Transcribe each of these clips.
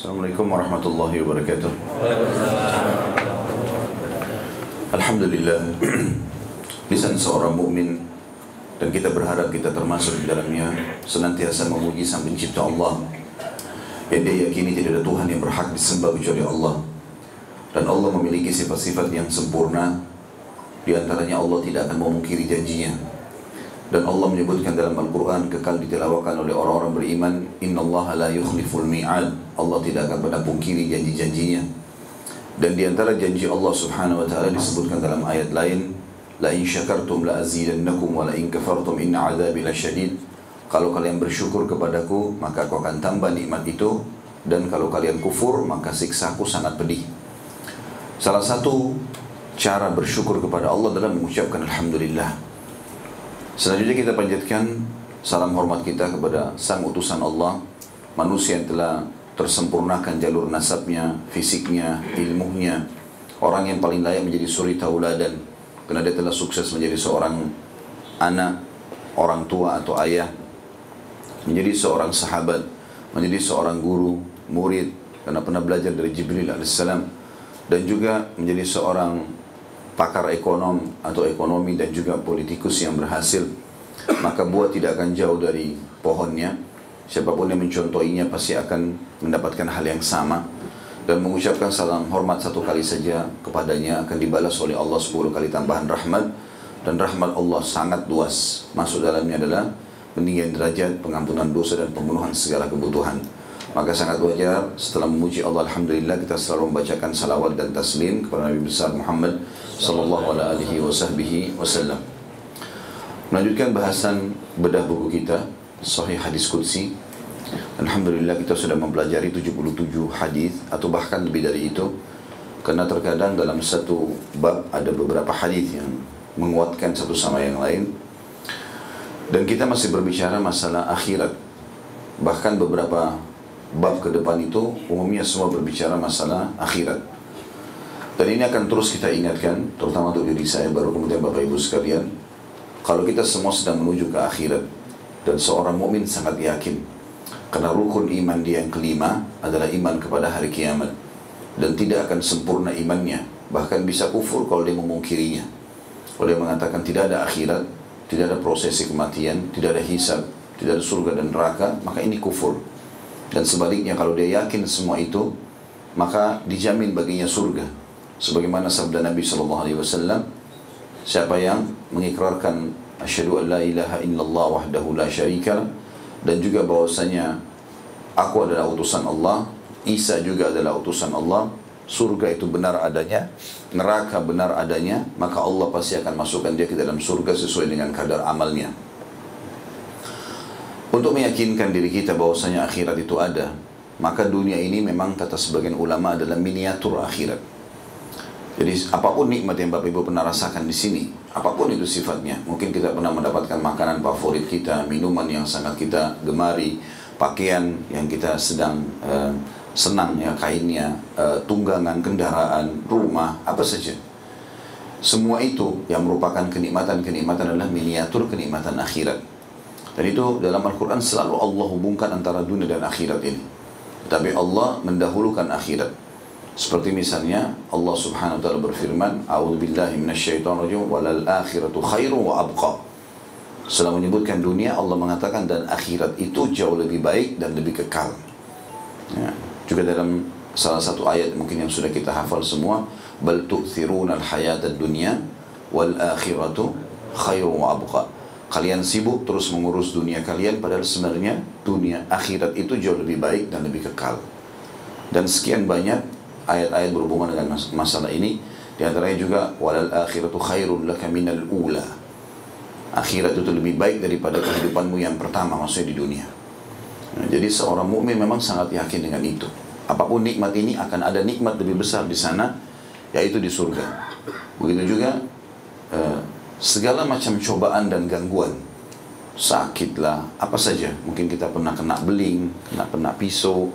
Assalamualaikum warahmatullahi wabarakatuh. Alhamdulillah lisan seorang mukmin dan kita berharap kita termasuk di dalamnya senantiasa memuji sang pencipta Allah. Yang dia yakini tidak ada Tuhan yang berhak disembah kecuali Allah. Dan Allah memiliki sifat-sifat yang sempurna. Di antaranya Allah tidak akan memungkiri janjinya dan Allah menyebutkan dalam Al-Quran kekal ditilawakan oleh orang-orang beriman Inna Allah la yukhliful mi'ad. Allah tidak akan pernah pungkiri janji-janjinya. Dan di antara janji Allah subhanahu wa ta'ala disebutkan dalam ayat lain La in syakartum la azidannakum wa la in kafartum inna azabi lasyadid Kalau kalian bersyukur kepadaku maka aku akan tambah nikmat itu. Dan kalau kalian kufur maka siksaku sangat pedih. Salah satu cara bersyukur kepada Allah adalah mengucapkan Alhamdulillah Selanjutnya kita panjatkan salam hormat kita kepada sang utusan Allah Manusia yang telah tersempurnakan jalur nasabnya, fisiknya, ilmunya. Orang yang paling layak menjadi suri tauladan Karena dia telah sukses menjadi seorang anak, orang tua atau ayah Menjadi seorang sahabat, menjadi seorang guru, murid Karena pernah belajar dari Jibril AS Dan juga menjadi seorang pakar ekonom atau ekonomi dan juga politikus yang berhasil maka buah tidak akan jauh dari pohonnya. Siapa pun yang mencontohinya pasti akan mendapatkan hal yang sama. Dan mengucapkan salam hormat satu kali saja kepadanya akan dibalas oleh Allah 10 kali tambahan rahmat. Dan rahmat Allah sangat luas. Masuk dalamnya adalah peninggian derajat pengampunan dosa dan pembunuhan segala kebutuhan. Maka sangat wajar setelah memuji Allah Alhamdulillah kita selalu membacakan salawat dan taslim kepada Nabi besar Muhammad sallallahu alaihi wasallam. Melanjutkan bahasan bedah buku kita Sahih Hadis Qudsi. Alhamdulillah kita sudah mempelajari 77 hadis atau bahkan lebih dari itu. Karena terkadang dalam satu bab ada beberapa hadis yang menguatkan satu sama yang lain. Dan kita masih berbicara masalah akhirat. Bahkan beberapa bab ke depan itu umumnya semua berbicara masalah akhirat. Dan ini akan terus kita ingatkan, terutama untuk diri saya, baru kemudian Bapak Ibu sekalian, kalau kita semua sedang menuju ke akhirat, dan seorang mukmin sangat yakin, karena rukun iman dia yang kelima adalah iman kepada hari kiamat, dan tidak akan sempurna imannya, bahkan bisa kufur kalau dia memungkirinya. Kalau dia mengatakan tidak ada akhirat, tidak ada prosesi kematian, tidak ada hisab, tidak ada surga dan neraka, maka ini kufur. Dan sebaliknya kalau dia yakin semua itu, maka dijamin baginya surga. Sebagaimana sabda Nabi sallallahu alaihi wasallam, siapa yang mengikrarkan asyhadu an la ilaha illallah wahdahu la syarika dan juga bahwasanya aku adalah utusan Allah, Isa juga adalah utusan Allah, surga itu benar adanya, neraka benar adanya, maka Allah pasti akan masukkan dia ke dalam surga sesuai dengan kadar amalnya. Untuk meyakinkan diri kita bahwasanya akhirat itu ada, maka dunia ini memang kata sebagian ulama adalah miniatur akhirat. Jadi apa pun nikmat yang Bapak Ibu pernah rasakan di sini, apa pun itu sifatnya, mungkin kita pernah mendapatkan makanan favorit kita, minuman yang sangat kita gemari, pakaian yang kita sedang uh, senang ya kainnya, uh, tunggangan kendaraan, rumah, apa saja. Semua itu yang merupakan kenikmatan-kenikmatan adalah miniatur kenikmatan akhirat. Dan itu dalam Al-Quran selalu Allah hubungkan antara dunia dan akhirat ini. Tapi Allah mendahulukan akhirat. Seperti misalnya Allah Subhanahu wa taala berfirman, "A'udzubillahi minasyaitonirrajim walal akhiratu khairu wa abqa." Setelah menyebutkan dunia, Allah mengatakan dan akhirat itu jauh lebih baik dan lebih kekal. Ya. Juga dalam salah satu ayat mungkin yang sudah kita hafal semua, "Bal tu'thiruna al-hayata ad-dunya wal akhiratu khairu wa abqa." Kalian sibuk terus mengurus dunia kalian padahal sebenarnya dunia akhirat itu jauh lebih baik dan lebih kekal. Dan sekian banyak ayat-ayat berhubungan dengan mas masalah ini di antaranya juga walal akhiratu khairun laka minal ula. Akhirat itu lebih baik daripada kehidupanmu yang pertama maksudnya di dunia. Nah, jadi seorang mukmin memang sangat yakin dengan itu. Apa pun nikmat ini akan ada nikmat lebih besar di sana yaitu di surga. Begitu juga uh, segala macam cobaan dan gangguan sakit lah apa saja mungkin kita pernah kena beling kena kena pisau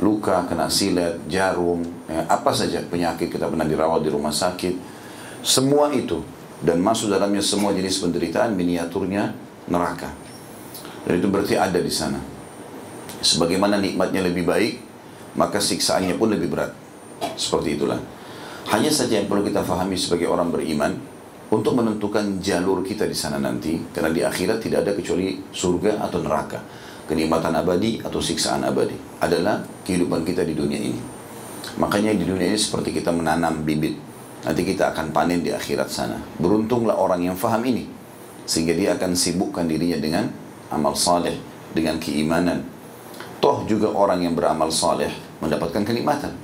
luka kena silet jarum ya, apa saja penyakit kita pernah dirawat di rumah sakit semua itu dan masuk dalamnya semua jenis penderitaan miniaturnya neraka dan itu berarti ada di sana sebagaimana nikmatnya lebih baik maka siksaannya pun lebih berat. Seperti itulah. Hanya saja yang perlu kita fahami sebagai orang beriman, untuk menentukan jalur kita di sana nanti, karena di akhirat tidak ada kecuali surga atau neraka. Kenikmatan abadi atau siksaan abadi adalah kehidupan kita di dunia ini. Makanya di dunia ini seperti kita menanam bibit. Nanti kita akan panen di akhirat sana. Beruntunglah orang yang faham ini. Sehingga dia akan sibukkan dirinya dengan amal saleh, dengan keimanan. Toh juga orang yang beramal saleh mendapatkan kenikmatan.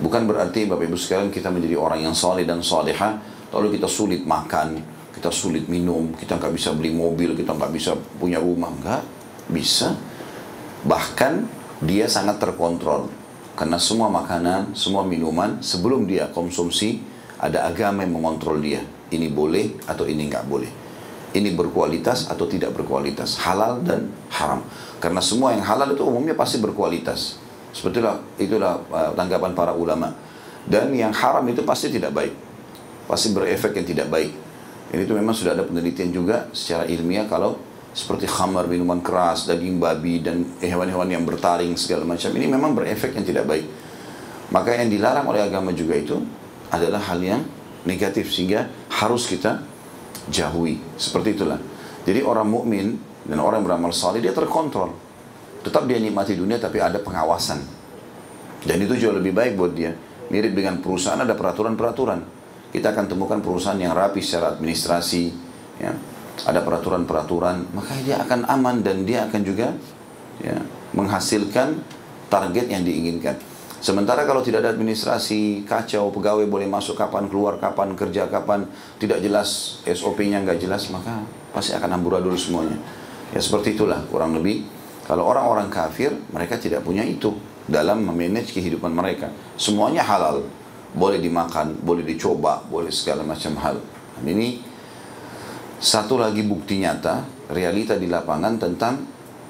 Bukan berarti Bapak Ibu sekalian kita menjadi orang yang saleh dan saleha Lalu kita sulit makan, kita sulit minum, kita nggak bisa beli mobil, kita nggak bisa punya rumah, nggak bisa. Bahkan dia sangat terkontrol karena semua makanan, semua minuman sebelum dia konsumsi ada agama yang mengontrol dia. Ini boleh atau ini nggak boleh. Ini berkualitas atau tidak berkualitas, halal dan haram. Karena semua yang halal itu umumnya pasti berkualitas. Seperti itulah, uh, tanggapan para ulama. Dan yang haram itu pasti tidak baik pasti berefek yang tidak baik. Ini itu memang sudah ada penelitian juga secara ilmiah kalau seperti khamar, minuman keras, daging babi dan hewan-hewan yang bertaring segala macam ini memang berefek yang tidak baik. Maka yang dilarang oleh agama juga itu adalah hal yang negatif sehingga harus kita jauhi. Seperti itulah. Jadi orang mukmin dan orang beramal saleh dia terkontrol. Tetap dia nikmati dunia tapi ada pengawasan. Dan itu jauh lebih baik buat dia. Mirip dengan perusahaan ada peraturan-peraturan kita akan temukan perusahaan yang rapi secara administrasi, ya, ada peraturan-peraturan, maka dia akan aman dan dia akan juga ya, menghasilkan target yang diinginkan. Sementara kalau tidak ada administrasi, kacau, pegawai boleh masuk kapan, keluar kapan, kerja kapan, tidak jelas SOP-nya nggak jelas, maka pasti akan amburadul semuanya. Ya seperti itulah kurang lebih. Kalau orang-orang kafir, mereka tidak punya itu dalam memanage kehidupan mereka. Semuanya halal boleh dimakan, boleh dicoba, boleh segala macam hal. Dan ini satu lagi bukti nyata, realita di lapangan tentang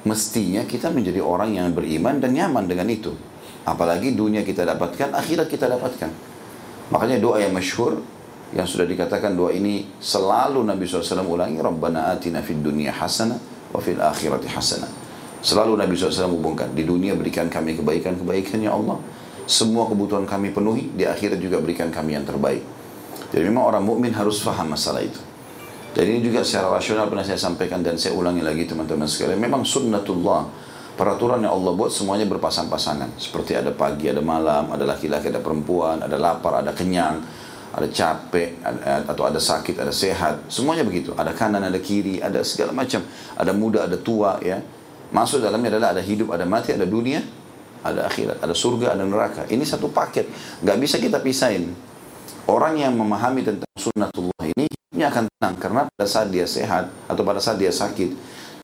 mestinya kita menjadi orang yang beriman dan nyaman dengan itu. Apalagi dunia kita dapatkan, akhirat kita dapatkan. Makanya doa yang masyhur yang sudah dikatakan doa ini selalu Nabi SAW ulangi Rabbana atina fid dunya hasana wa fil akhirati hasana selalu Nabi SAW hubungkan di dunia berikan kami kebaikan-kebaikan ya Allah semua kebutuhan kami penuhi, di akhirat juga berikan kami yang terbaik. Jadi memang orang mukmin harus faham masalah itu. Jadi ini juga secara rasional pernah saya sampaikan dan saya ulangi lagi teman-teman sekalian. Memang sunnatullah, peraturan yang Allah buat semuanya berpasang-pasangan. Seperti ada pagi, ada malam, ada laki-laki, ada perempuan, ada lapar, ada kenyang, ada capek, atau ada sakit, ada sehat. Semuanya begitu. Ada kanan, ada kiri, ada segala macam. Ada muda, ada tua, ya. Masuk dalamnya adalah ada hidup, ada mati, ada dunia, ada akhirat, ada surga, ada neraka. Ini satu paket, nggak bisa kita pisahin. Orang yang memahami tentang sunnatullah ini, ini akan tenang karena pada saat dia sehat atau pada saat dia sakit,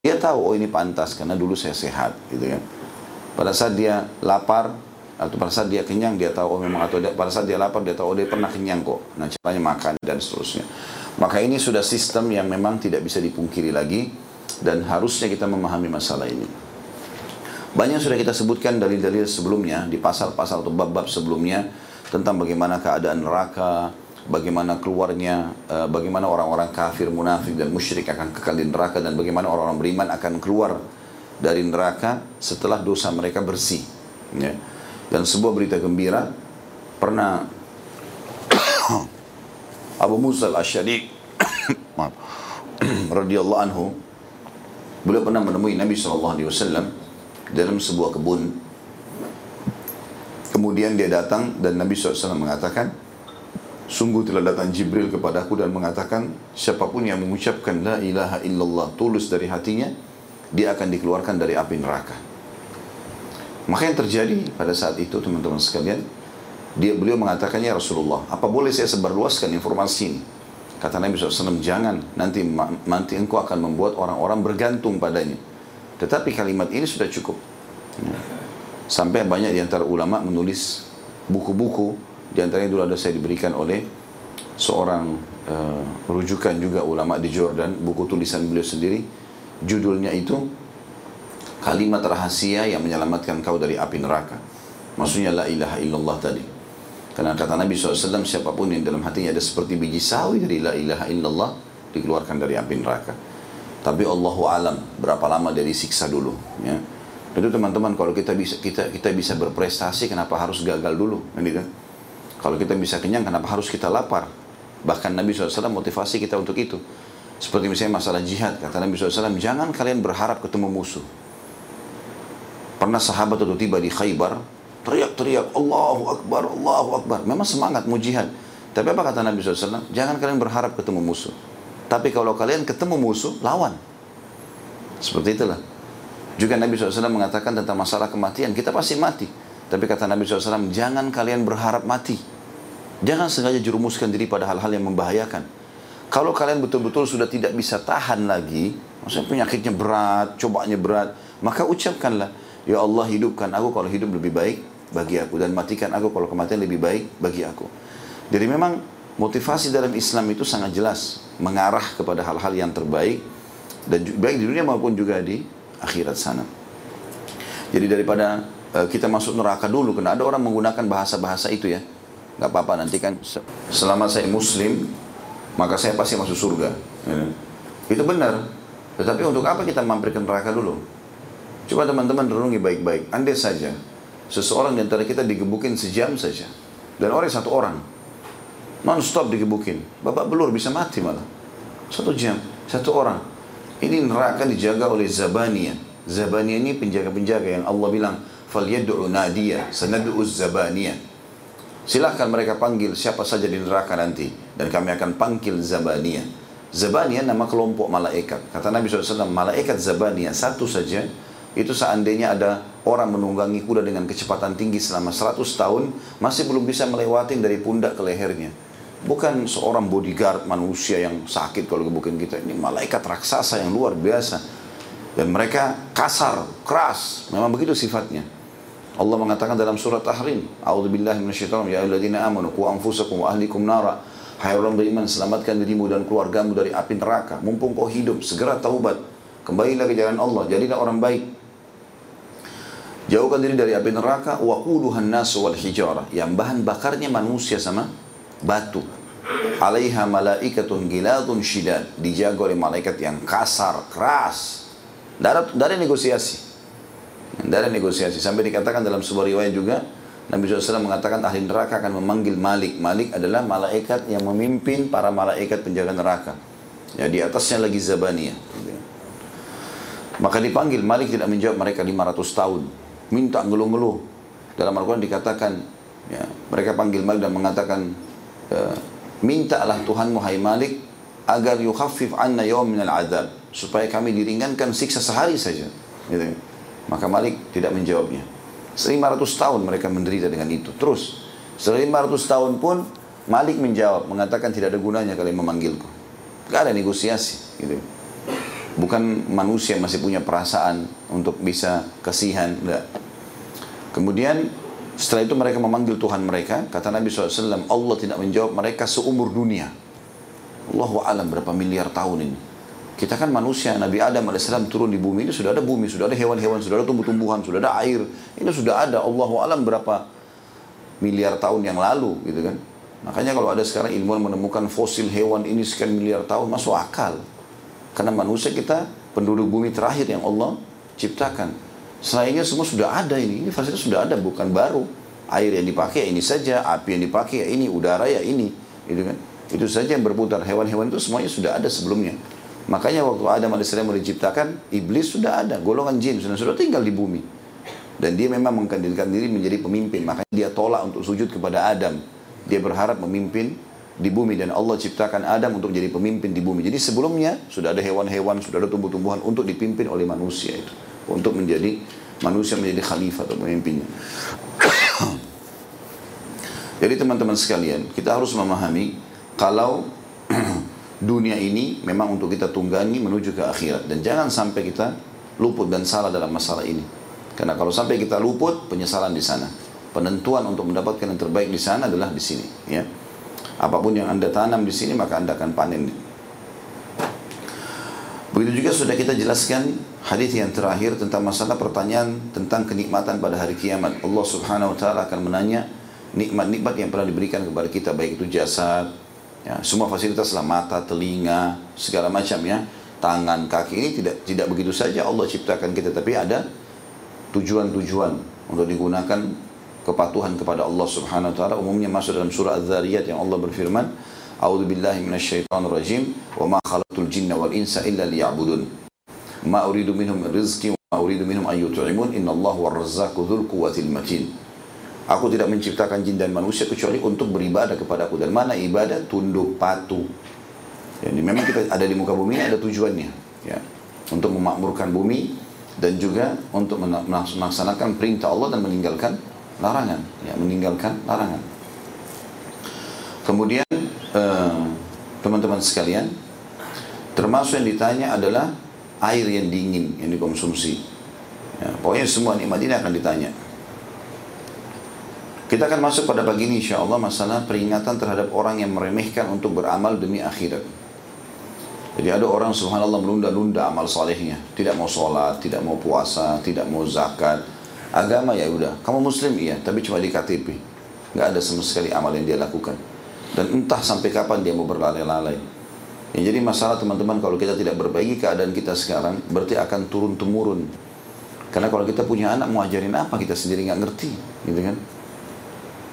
dia tahu oh ini pantas karena dulu saya sehat, gitu kan. Pada saat dia lapar atau pada saat dia kenyang dia tahu oh memang atau dia, pada saat dia lapar dia tahu oh dia pernah kenyang kok. Nah caranya makan dan seterusnya. Maka ini sudah sistem yang memang tidak bisa dipungkiri lagi dan harusnya kita memahami masalah ini. Banyak sudah kita sebutkan dalil-dalil sebelumnya di pasal-pasal atau bab-bab sebelumnya tentang bagaimana keadaan neraka, bagaimana keluarnya, uh, bagaimana orang-orang kafir, munafik dan musyrik akan kekal di neraka dan bagaimana orang-orang beriman akan keluar dari neraka setelah dosa mereka bersih. Ya. Dan sebuah berita gembira pernah Abu Musa al-Asyari radhiyallahu anhu beliau pernah menemui Nabi wasallam dalam sebuah kebun. Kemudian dia datang dan Nabi SAW mengatakan, Sungguh telah datang Jibril kepadaku dan mengatakan, siapa pun yang mengucapkan La ilaha illallah tulus dari hatinya, dia akan dikeluarkan dari api neraka. Maka yang terjadi pada saat itu teman-teman sekalian, dia beliau mengatakannya Rasulullah, apa boleh saya sebarluaskan informasi ini? Kata Nabi SAW, jangan, nanti nanti engkau akan membuat orang-orang bergantung padanya. Tetapi kalimat ini sudah cukup. Sampai banyak di antara ulama menulis buku-buku, di antaranya dulu ada saya diberikan oleh seorang uh, rujukan juga ulama di Jordan, buku tulisan beliau sendiri, judulnya itu kalimat rahasia yang menyelamatkan kau dari api neraka. Maksudnya la ilaha illallah tadi. Karena kata Nabi SAW, siapa pun yang dalam hatinya ada seperti biji sawi dari la ilaha illallah, dikeluarkan dari api neraka. Tapi Allahu alam berapa lama dari siksa dulu. Ya. Itu teman-teman kalau kita bisa kita kita bisa berprestasi kenapa harus gagal dulu, ini kan? Kalau kita bisa kenyang kenapa harus kita lapar? Bahkan Nabi SAW motivasi kita untuk itu. Seperti misalnya masalah jihad, kata Nabi SAW, jangan kalian berharap ketemu musuh. Pernah sahabat itu tiba di Khaybar, teriak-teriak, Allahu Akbar, Allahu Akbar. Memang semangat mau jihad. Tapi apa kata Nabi SAW? Jangan kalian berharap ketemu musuh. Tapi kalau kalian ketemu musuh, lawan. Seperti itulah. Juga Nabi SAW mengatakan tentang masalah kematian, kita pasti mati. Tapi kata Nabi SAW, jangan kalian berharap mati. Jangan sengaja jerumuskan diri pada hal-hal yang membahayakan. Kalau kalian betul-betul sudah tidak bisa tahan lagi, maksudnya penyakitnya berat, cobaannya berat, maka ucapkanlah, Ya Allah hidupkan aku kalau hidup lebih baik bagi aku. Dan matikan aku kalau kematian lebih baik bagi aku. Jadi memang motivasi dalam Islam itu sangat jelas. Mengarah kepada hal-hal yang terbaik. Dan baik di dunia maupun juga di akhirat sana. Jadi daripada uh, kita masuk neraka dulu, karena ada orang menggunakan bahasa-bahasa itu ya. Gak apa-apa nanti kan selama saya muslim, maka saya pasti masuk surga. Ya. Itu benar. Tetapi untuk apa kita mampir ke neraka dulu? Coba teman-teman renungi baik-baik. Andai saja seseorang di antara kita digebukin sejam saja. Dan orang satu orang. Non-stop digebukin. Bapak belur bisa mati malah. Satu jam. Satu orang. Ini neraka dijaga oleh Zabaniya. Zabaniya ini penjaga-penjaga yang Allah bilang, فَلْيَدْعُ نَادِيَ سَنَدْعُ الزَّبَانِيَ Silahkan mereka panggil siapa saja di neraka nanti. Dan kami akan panggil Zabaniya. Zabaniya nama kelompok malaikat. Kata Nabi SAW, malaikat Zabaniya satu saja, itu seandainya ada orang menunggangi kuda dengan kecepatan tinggi selama 100 tahun, masih belum bisa melewati dari pundak ke lehernya. Bukan seorang bodyguard manusia yang sakit kalau gebukin kita. Ini malaikat raksasa yang luar biasa. Dan mereka kasar, keras. Memang begitu sifatnya. Allah mengatakan dalam surat Tahrim, A'udzubillahi minasyaitonir ya ayyuhalladzina amanu qu anfusakum wa ahlikum nara. Hai orang beriman, selamatkan dirimu dan keluargamu dari api neraka. Mumpung kau hidup, segera taubat. Kembalilah ke jalan Allah, jadilah orang baik. Jauhkan diri dari api neraka wa nasu wal hijara. Yang bahan bakarnya manusia sama batu. Alaiha malaikatun giladun shidad. Dijaga oleh malaikat yang kasar, keras. Tidak ada negosiasi. Ada negosiasi. Sampai dikatakan dalam sebuah riwayat juga, Nabi SAW mengatakan ahli neraka akan memanggil Malik. Malik adalah malaikat yang memimpin para malaikat penjaga neraka. Ya, di atasnya lagi Zabaniyah. Maka dipanggil, Malik tidak menjawab mereka 500 tahun. Minta ngeluh-ngeluh. Dalam Al-Quran dikatakan, ya, mereka panggil Malik dan mengatakan, ya, mintalah Tuhanmu hai Malik agar yukhaffif anna yawm minal azab supaya kami diringankan siksa sehari saja. Gitu. maka Malik tidak menjawabnya. 500 tahun mereka menderita dengan itu. Terus setelah 500 tahun pun Malik menjawab mengatakan tidak ada gunanya kalian memanggilku. Gak ada negosiasi gitu. Bukan manusia masih punya perasaan untuk bisa kasihan enggak. Kemudian setelah itu mereka memanggil Tuhan mereka. Kata Nabi SAW, Allah tidak menjawab mereka seumur dunia. Allahu alam berapa miliar tahun ini. Kita kan manusia, Nabi Adam AS turun di bumi, ini sudah ada bumi, sudah ada hewan-hewan, sudah ada tumbuh-tumbuhan, sudah ada air. Ini sudah ada, Allahu alam berapa miliar tahun yang lalu gitu kan. Makanya kalau ada sekarang ilmuwan menemukan fosil hewan ini sekian miliar tahun, masuk akal. Karena manusia kita penduduk bumi terakhir yang Allah ciptakan. Selainnya semua sudah ada ini. Ini fasilitas sudah ada, bukan baru. Air yang dipakai ini saja, api yang dipakai ini, udara ya ini, gitu kan? Itu saja yang berputar. Hewan-hewan itu semuanya sudah ada sebelumnya. Makanya waktu Adam AS diciptakan, iblis sudah ada, golongan jin sudah sudah tinggal di bumi. Dan dia memang mengkandidatkan diri menjadi pemimpin. Makanya dia tolak untuk sujud kepada Adam. Dia berharap memimpin di bumi dan Allah ciptakan Adam untuk jadi pemimpin di bumi. Jadi sebelumnya sudah ada hewan-hewan, sudah ada tumbuh-tumbuhan untuk dipimpin oleh manusia itu untuk menjadi manusia menjadi khalifah atau pemimpinnya. Jadi teman-teman sekalian, kita harus memahami kalau dunia ini memang untuk kita tunggangi menuju ke akhirat dan jangan sampai kita luput dan salah dalam masalah ini. Karena kalau sampai kita luput, penyesalan di sana. Penentuan untuk mendapatkan yang terbaik di sana adalah di sini, ya. Apa pun yang Anda tanam di sini maka Anda akan panen Begitu juga sudah kita jelaskan hadis yang terakhir tentang masalah pertanyaan tentang kenikmatan pada hari kiamat. Allah Subhanahu wa taala akan menanya nikmat-nikmat yang pernah diberikan kepada kita baik itu jasad, ya, semua fasilitas lah mata, telinga, segala macam ya, tangan, kaki ini tidak tidak begitu saja Allah ciptakan kita tapi ada tujuan-tujuan untuk digunakan kepatuhan kepada Allah Subhanahu wa taala. Umumnya masuk dalam surah Az-Zariyat yang Allah berfirman A'udzu billahi wa ma khalaqtul jinna wal insa illa liya'budun ma uridu minhum wa ma uridu minhum an yut'imun. Innallaha war-razzaqu dzul quwwatil matin. Aku tidak menciptakan jin dan manusia kecuali untuk beribadah kepada aku. Dan mana ibadah? Tunduk patuh. Jadi memang kita ada di muka bumi ada tujuannya ya. Untuk memakmurkan bumi dan juga untuk melaksanakan perintah Allah dan meninggalkan larangan ya meninggalkan larangan. Kemudian eh, teman-teman eh, sekalian termasuk yang ditanya adalah air yang dingin yang dikonsumsi. Ya, pokoknya semua nikmat ini akan ditanya. Kita akan masuk pada pagi ini insya Allah masalah peringatan terhadap orang yang meremehkan untuk beramal demi akhirat. Jadi ada orang subhanallah menunda-nunda amal salehnya. Tidak mau sholat, tidak mau puasa, tidak mau zakat. Agama ya udah. Kamu muslim iya, tapi cuma di KTP. Nggak ada sama sekali amal yang dia lakukan. Dan entah sampai kapan dia mau berlalai-lalai. Ya, jadi masalah teman-teman kalau kita tidak berbaiki keadaan kita sekarang, berarti akan turun-temurun. Karena kalau kita punya anak mau ajarin apa kita sendiri nggak ngerti, gitu kan?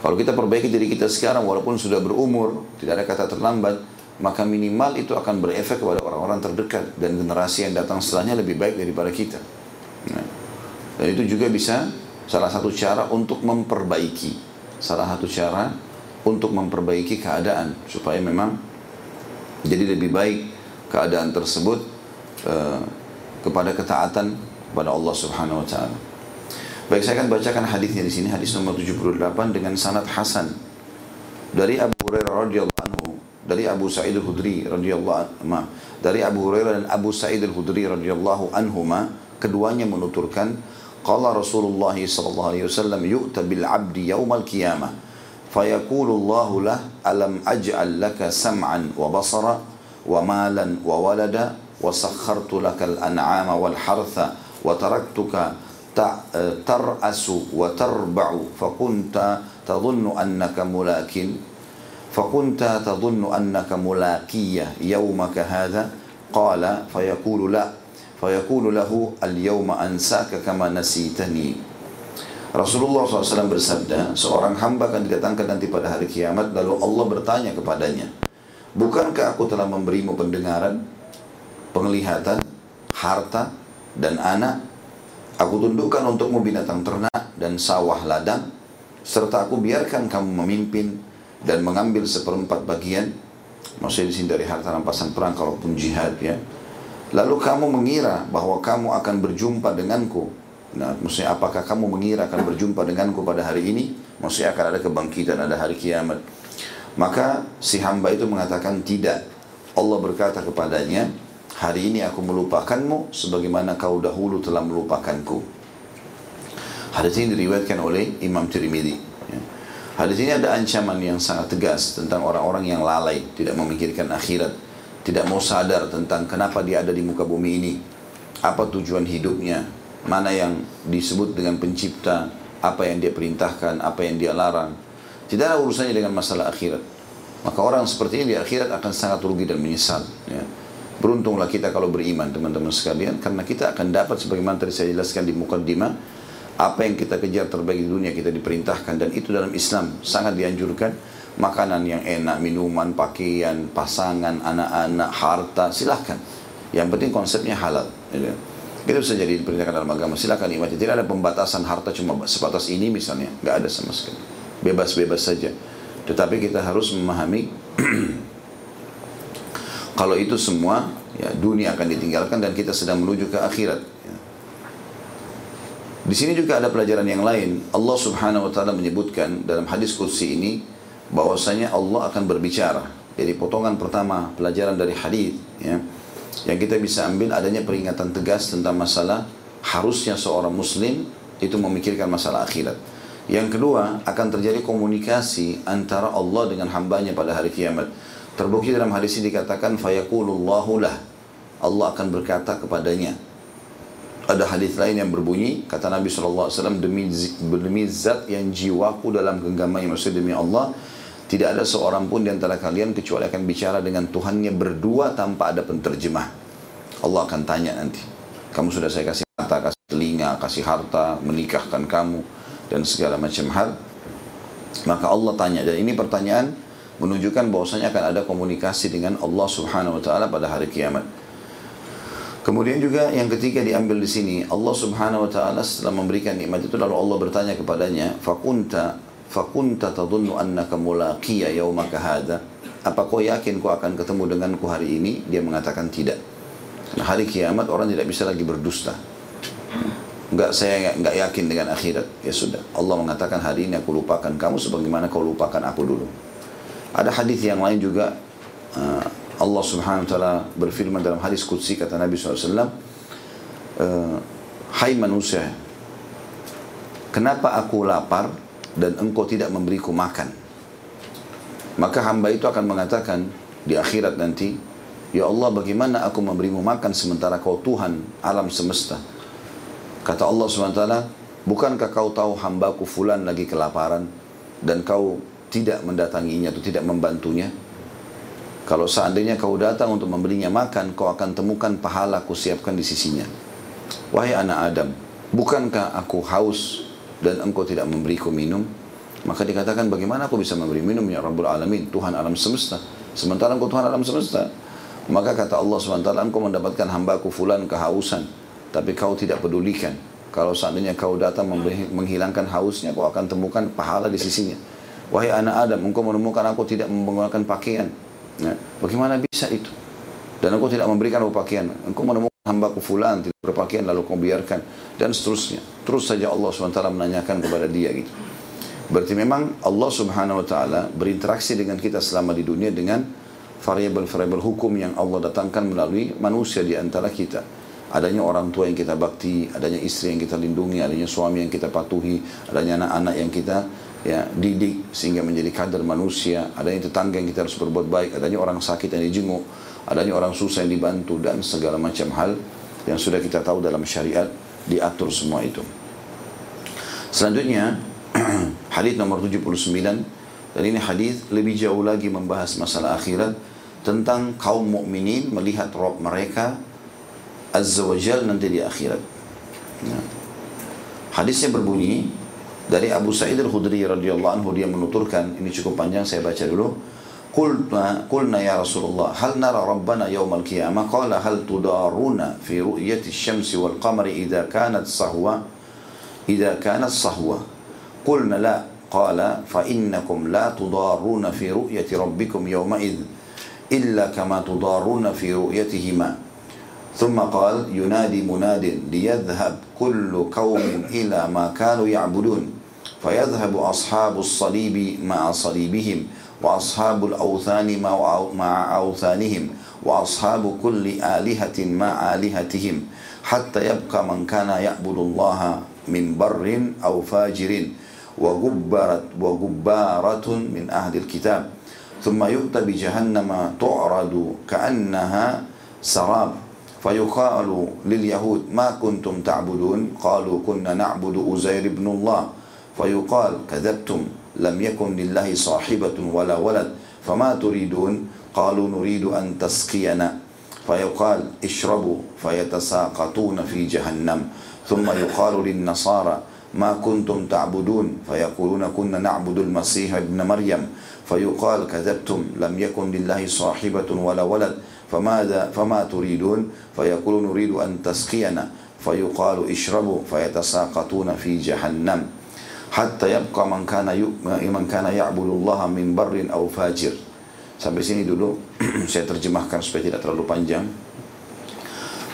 Kalau kita perbaiki diri kita sekarang walaupun sudah berumur, tidak ada kata terlambat, maka minimal itu akan berefek kepada orang-orang terdekat dan generasi yang datang setelahnya lebih baik daripada kita. Nah, dan itu juga bisa salah satu cara untuk memperbaiki, salah satu cara untuk memperbaiki keadaan supaya memang jadi lebih baik keadaan tersebut uh, kepada ketaatan kepada Allah Subhanahu wa taala. Baik saya akan bacakan hadisnya di sini. Hadis nomor 78 dengan sanad hasan. Dari Abu Hurairah radhiyallahu anhu dari Abu Sa'id al-Khudri radhiyallahu anhu dari Abu Hurairah dan Abu Sa'id al-Khudri radhiyallahu anhuma keduanya menuturkan qala Rasulullah sallallahu alaihi wasallam yu'ta bil 'abdi yaumal qiyamah فيقول الله له ألم أجعل لك سمعا وبصرا ومالا وولدا وسخرت لك الأنعام والحرث وتركتك ترأس وتربع فكنت تظن أنك ملاك فكنت تظن أنك ملاكية يومك هذا. قال فيقول لا فيقول له اليوم أنساك كما نسيتني. Rasulullah SAW bersabda, seorang hamba akan didatangkan nanti pada hari kiamat, lalu Allah bertanya kepadanya, Bukankah aku telah memberimu pendengaran, penglihatan, harta, dan anak? Aku tundukkan untukmu binatang ternak dan sawah ladang, serta aku biarkan kamu memimpin dan mengambil seperempat bagian, maksudnya di sini dari harta rampasan perang kalaupun jihad ya. Lalu kamu mengira bahwa kamu akan berjumpa denganku. Nah, maksudnya apakah kamu mengira akan berjumpa denganku pada hari ini? Maksudnya akan ada kebangkitan, ada hari kiamat. Maka si hamba itu mengatakan tidak. Allah berkata kepadanya, Hari ini aku melupakanmu sebagaimana kau dahulu telah melupakanku. Hadis ini diriwayatkan oleh Imam Tirmidzi. Ya. Hadis ini ada ancaman yang sangat tegas tentang orang-orang yang lalai, tidak memikirkan akhirat, tidak mau sadar tentang kenapa dia ada di muka bumi ini, apa tujuan hidupnya, mana yang disebut dengan pencipta, apa yang dia perintahkan, apa yang dia larang. Tidak ada urusannya dengan masalah akhirat. Maka orang seperti ini di akhirat akan sangat rugi dan menyesal. Ya. Beruntunglah kita kalau beriman teman-teman sekalian karena kita akan dapat sebagaimana tadi saya jelaskan di mukaddimah apa yang kita kejar terbaik di dunia kita diperintahkan dan itu dalam Islam sangat dianjurkan makanan yang enak, minuman, pakaian, pasangan, anak-anak, harta, silahkan. Yang penting konsepnya halal. Ya. Itu bisa jadi diperintahkan dalam agama. Silahkan nikmati. Tidak ada pembatasan harta cuma sebatas ini misalnya. Nggak ada sama sekali. Bebas-bebas saja. Tetapi kita harus memahami Kalau itu semua, ya dunia akan ditinggalkan dan kita sedang menuju ke akhirat. Di sini juga ada pelajaran yang lain. Allah Subhanahu wa taala menyebutkan dalam hadis kursi ini bahwasanya Allah akan berbicara. Jadi potongan pertama pelajaran dari hadis ya yang kita bisa ambil adanya peringatan tegas tentang masalah harusnya seorang muslim itu memikirkan masalah akhirat. Yang kedua akan terjadi komunikasi antara Allah dengan hambanya pada hari kiamat. Terbukti dalam hadis ini dikatakan fayaqulullahu lah. Allah akan berkata kepadanya. Ada hadis lain yang berbunyi kata Nabi SAW demi demi zat yang jiwaku dalam genggamannya maksud demi Allah tidak ada seorang pun di antara kalian kecuali akan bicara dengan Tuhannya berdua tanpa ada penterjemah. Allah akan tanya nanti. Kamu sudah saya kasih mata, kasih telinga, kasih harta, menikahkan kamu dan segala macam hal. Maka Allah tanya dan ini pertanyaan menunjukkan bahwasanya akan ada komunikasi dengan Allah Subhanahu wa taala pada hari kiamat. Kemudian juga yang ketiga diambil di sini Allah Subhanahu wa taala setelah memberikan nikmat itu lalu Allah bertanya kepadanya fakunta fakunta tadhunnu annaka mulaqiya yaumaka hadha apa kau yakin kau akan ketemu denganku hari ini dia mengatakan tidak karena hari kiamat orang tidak bisa lagi berdusta Enggak, saya enggak yakin dengan akhirat. Ya sudah. Allah mengatakan hari ini aku lupakan kamu sebagaimana kau lupakan aku dulu. Ada hadis yang lain juga. Uh, Allah subhanahu wa ta'ala berfirman dalam hadis Qudsi kata Nabi SAW. Uh, Hai manusia. Kenapa aku lapar dan engkau tidak memberiku makan? Maka hamba itu akan mengatakan di akhirat nanti. Ya Allah bagaimana aku memberimu makan sementara kau Tuhan alam semesta. Kata Allah SWT, bukankah kau tahu hambaku fulan lagi kelaparan dan kau tidak mendatanginya atau tidak membantunya? Kalau seandainya kau datang untuk memberinya makan, kau akan temukan pahala ku siapkan di sisinya. Wahai anak Adam, bukankah aku haus dan engkau tidak memberiku minum? Maka dikatakan bagaimana aku bisa memberi minum ya Rabbul Alamin, Tuhan alam semesta. Sementara engkau Tuhan alam semesta. Maka kata Allah SWT, engkau mendapatkan hambaku fulan kehausan tapi kau tidak pedulikan. Kalau seandainya kau datang menghilangkan hausnya, kau akan temukan pahala di sisinya. Wahai anak Adam, engkau menemukan aku tidak menggunakan pakaian. Ya, bagaimana bisa itu? Dan aku tidak memberikan aku pakaian. Engkau menemukan hambaku fulan tidak berpakaian lalu kau biarkan dan seterusnya. Terus saja Allah SWT menanyakan kepada dia gitu. Berarti memang Allah Subhanahu wa taala berinteraksi dengan kita selama di dunia dengan variabel-variabel hukum yang Allah datangkan melalui manusia di antara kita adanya orang tua yang kita bakti, adanya istri yang kita lindungi, adanya suami yang kita patuhi, adanya anak-anak yang kita ya didik sehingga menjadi kader manusia, adanya tetangga yang kita harus berbuat baik, adanya orang sakit yang dijenguk, adanya orang susah yang dibantu dan segala macam hal yang sudah kita tahu dalam syariat diatur semua itu. Selanjutnya hadis nomor 79 dan ini hadis lebih jauh lagi membahas masalah akhirat tentang kaum mukminin melihat roh mereka Azza wa Jal nanti di akhirat. Nah. Hadisnya berbunyi dari Abu Sa'id al-Khudri radhiyallahu anhu dia menuturkan ini cukup panjang saya baca dulu. قلت قلنا يا رسول الله هل نرى ربنا يوم القيامة؟ قال هل تدارون في رؤية الشمس والقمر إذا كانت صهوة؟ إذا كانت صهوة. قلنا لا. قال فإنكم لا تضارون في رؤية ربكم يومئذ إلا كما تضارون في رؤيتهما. ثم قال ينادي مناد ليذهب كل قوم إلى ما كانوا يعبدون فيذهب أصحاب الصليب مع صليبهم. وأصحاب الأوثان مع أوثانهم وأصحاب كل آلهة مع آلهتهم حتى يبقى من كان يعبد الله من بر أو فاجر وجبرت وجبارة من أهل الكتاب. ثم يؤتى بجهنم تعرض كأنها سراب. فيقال لليهود ما كنتم تعبدون؟ قالوا كنا نعبد أزير بن الله. فيقال كذبتم. لم يكن لله صاحبة ولا ولد فما تريدون؟ قالوا نريد أن تسقينا. فيقال اشربوا فيتساقطون في جهنم. ثم يقال للنصارى ما كنتم تعبدون؟ فيقولون كنا نعبد المسيح ابن مريم. فيقال كذبتم لم يكن لله صاحبة ولا ولد. فماذا؟ فما تريدون؟ فيقول نريد أن تسقينا. فيقال اشربوا فيتساقطون في جهنم. hatta yabqa man kana man kana ya'budullah min barrin aw fajir. Sampai sini dulu saya terjemahkan supaya tidak terlalu panjang.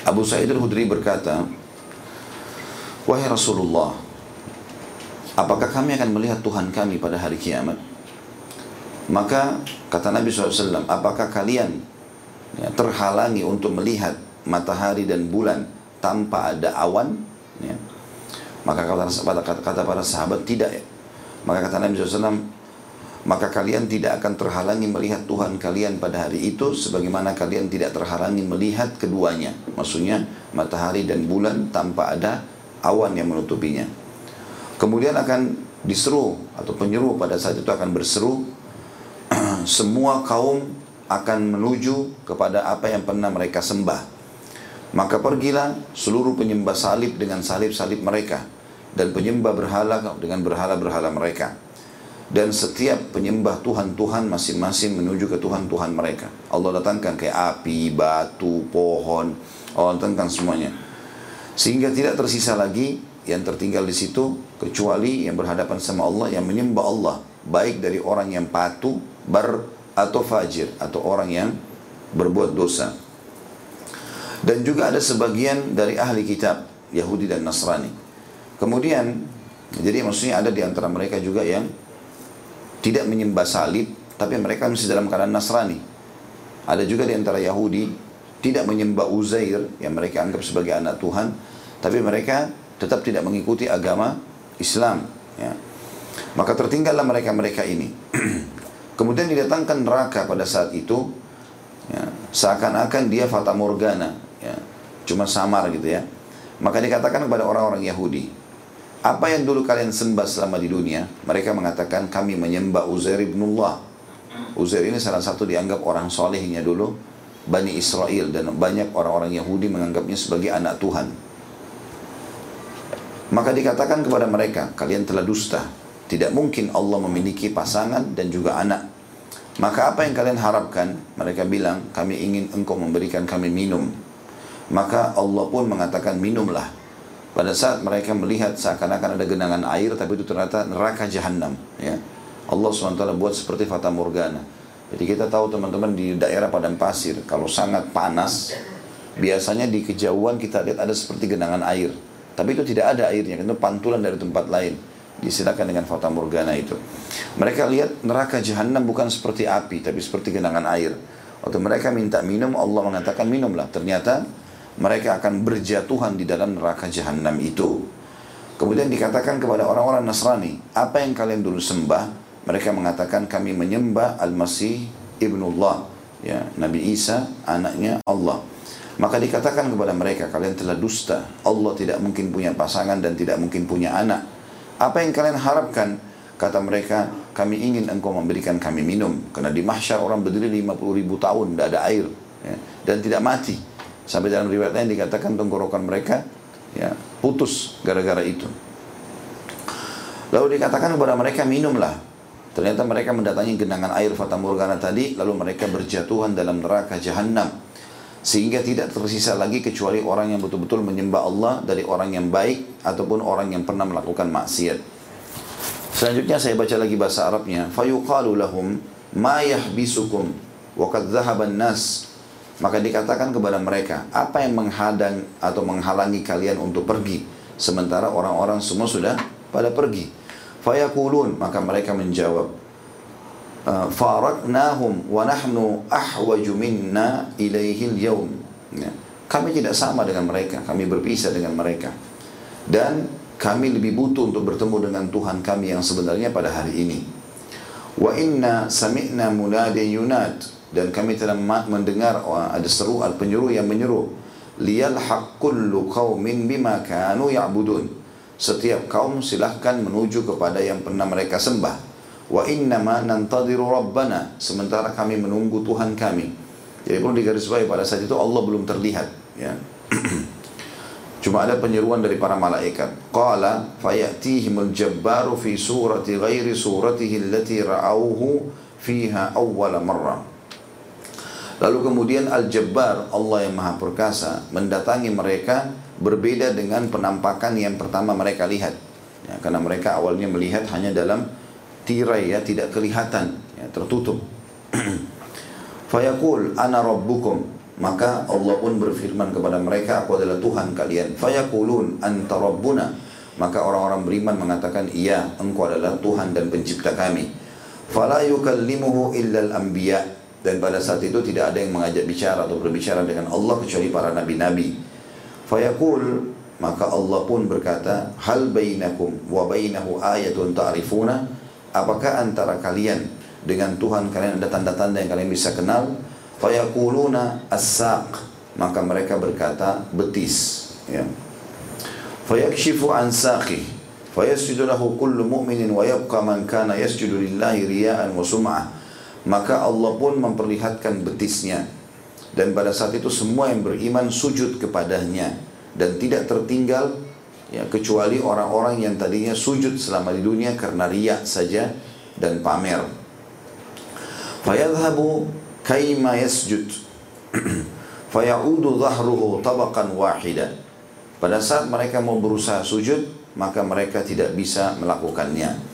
Abu Sa'id al-Khudri berkata, "Wahai Rasulullah, apakah kami akan melihat Tuhan kami pada hari kiamat?" Maka kata Nabi SAW, apakah kalian ya, terhalangi untuk melihat matahari dan bulan tanpa ada awan? Ya, maka kata, kata, kata para sahabat tidak ya. maka kata Nabi SAW maka kalian tidak akan terhalangi melihat Tuhan kalian pada hari itu sebagaimana kalian tidak terhalangi melihat keduanya maksudnya matahari dan bulan tanpa ada awan yang menutupinya kemudian akan diseru atau penyeru pada saat itu akan berseru semua kaum akan menuju kepada apa yang pernah mereka sembah. Maka pergilah seluruh penyembah salib dengan salib-salib mereka dan penyembah berhala dengan berhala-berhala mereka. Dan setiap penyembah Tuhan-Tuhan masing-masing menuju ke Tuhan-Tuhan mereka. Allah datangkan kayak api, batu, pohon, Allah datangkan semuanya. Sehingga tidak tersisa lagi yang tertinggal di situ kecuali yang berhadapan sama Allah yang menyembah Allah baik dari orang yang patuh bar atau fajir atau orang yang berbuat dosa dan juga ada sebagian dari ahli kitab Yahudi dan Nasrani. Kemudian jadi maksudnya ada di antara mereka juga yang tidak menyembah salib tapi mereka masih dalam keadaan Nasrani. Ada juga di antara Yahudi tidak menyembah Uzair yang mereka anggap sebagai anak Tuhan tapi mereka tetap tidak mengikuti agama Islam ya. Maka tertinggallah mereka-mereka ini. Kemudian didatangkan neraka pada saat itu ya, seakan-akan dia fata morgana ya, cuma samar gitu ya. Maka dikatakan kepada orang-orang Yahudi, apa yang dulu kalian sembah selama di dunia? Mereka mengatakan kami menyembah Uzair ibn Allah. Uzair ini salah satu dianggap orang solehnya dulu Bani Israel dan banyak orang-orang Yahudi menganggapnya sebagai anak Tuhan. Maka dikatakan kepada mereka, kalian telah dusta. Tidak mungkin Allah memiliki pasangan dan juga anak. Maka apa yang kalian harapkan? Mereka bilang, kami ingin engkau memberikan kami minum. Maka Allah pun mengatakan minumlah. Pada saat mereka melihat seakan-akan ada genangan air, tapi itu ternyata neraka jahanam. Ya. Allah SWT buat seperti Fata Morgana. Jadi kita tahu teman-teman di daerah padang pasir, kalau sangat panas, biasanya di kejauhan kita lihat ada seperti genangan air. Tapi itu tidak ada airnya, itu pantulan dari tempat lain. Disilakan dengan Fata Morgana itu. Mereka lihat neraka jahanam bukan seperti api, tapi seperti genangan air. Waktu mereka minta minum, Allah mengatakan minumlah. Ternyata mereka akan berjatuhan di dalam neraka jahanam itu. Kemudian dikatakan kepada orang-orang Nasrani, apa yang kalian dulu sembah? Mereka mengatakan kami menyembah Al-Masih Ibnullah, ya, Nabi Isa, anaknya Allah. Maka dikatakan kepada mereka, kalian telah dusta. Allah tidak mungkin punya pasangan dan tidak mungkin punya anak. Apa yang kalian harapkan? Kata mereka, kami ingin engkau memberikan kami minum. Karena di mahsyar orang berdiri 50 ribu tahun, tidak ada air. Ya, dan tidak mati. Sampai dalam riwayat lain dikatakan tenggorokan mereka ya putus gara-gara itu. Lalu dikatakan kepada mereka minumlah. Ternyata mereka mendatangi genangan air Fata Morgana tadi, lalu mereka berjatuhan dalam neraka jahanam. Sehingga tidak tersisa lagi kecuali orang yang betul-betul menyembah Allah dari orang yang baik ataupun orang yang pernah melakukan maksiat. Selanjutnya saya baca lagi bahasa Arabnya. Fayuqalu lahum ma yahbisukum wa qad nas maka dikatakan kepada mereka, apa yang menghadang atau menghalangi kalian untuk pergi? Sementara orang-orang semua sudah pada pergi. Fayakulun, maka mereka menjawab, ah, Faraknahum wa nahnu ahwaju minna ilaihil yaum. Ya. Kami tidak sama dengan mereka, kami berpisah dengan mereka. Dan kami lebih butuh untuk bertemu dengan Tuhan kami yang sebenarnya pada hari ini. Wa inna sami'na munadi yunad dan kami telah mendengar oh, ada seru al penyuruh yang menyeru. Liyal kullu qaumin bima kanu ya'budun. Setiap kaum silahkan menuju kepada yang pernah mereka sembah. Wa innama nantadiru rabbana. Sementara kami menunggu Tuhan kami. Jadi perlu digarisbawahi pada saat itu Allah belum terlihat ya. Cuma ada penyeruan dari para malaikat. Qala fayatihimul jabbaru fi surati ghairi suratihi allati ra'awhu fiha awwala marrah. Lalu kemudian Al-Jabbar, Allah yang Maha Perkasa, mendatangi mereka berbeda dengan penampakan yang pertama mereka lihat. Ya, karena mereka awalnya melihat hanya dalam tirai ya, tidak kelihatan, ya, tertutup. Fayaqul ana rabbukum. Maka Allah pun berfirman kepada mereka aku adalah Tuhan kalian. Fayaqulun anta rabbuna. Maka orang-orang beriman mengatakan iya engkau adalah Tuhan dan pencipta kami. Fala yukallimuhu illa al-anbiya dan pada saat itu tidak ada yang mengajak bicara atau berbicara dengan Allah kecuali para nabi-nabi. Fayaqul maka Allah pun berkata, "Hal bainakum wa bainahu ayatun ta'rifuna?" Apakah antara kalian dengan Tuhan kalian ada tanda-tanda yang kalian bisa kenal? Fayaquluna as-saq. Maka mereka berkata betis, ya. Fayakshifu an saqih. Fayasjudu lahu kullu mu'minin wa yabqa man kana yasjudu lillahi riya'an wa sum'ah maka Allah pun memperlihatkan betisnya dan pada saat itu semua yang beriman sujud kepadanya dan tidak tertinggal ya kecuali orang-orang yang tadinya sujud selama di dunia karena riak saja dan pamer. Fayadhabu kaima yasjud fayaudu dhahruhu tabaqan wahida. Pada saat mereka mau berusaha sujud, maka mereka tidak bisa melakukannya.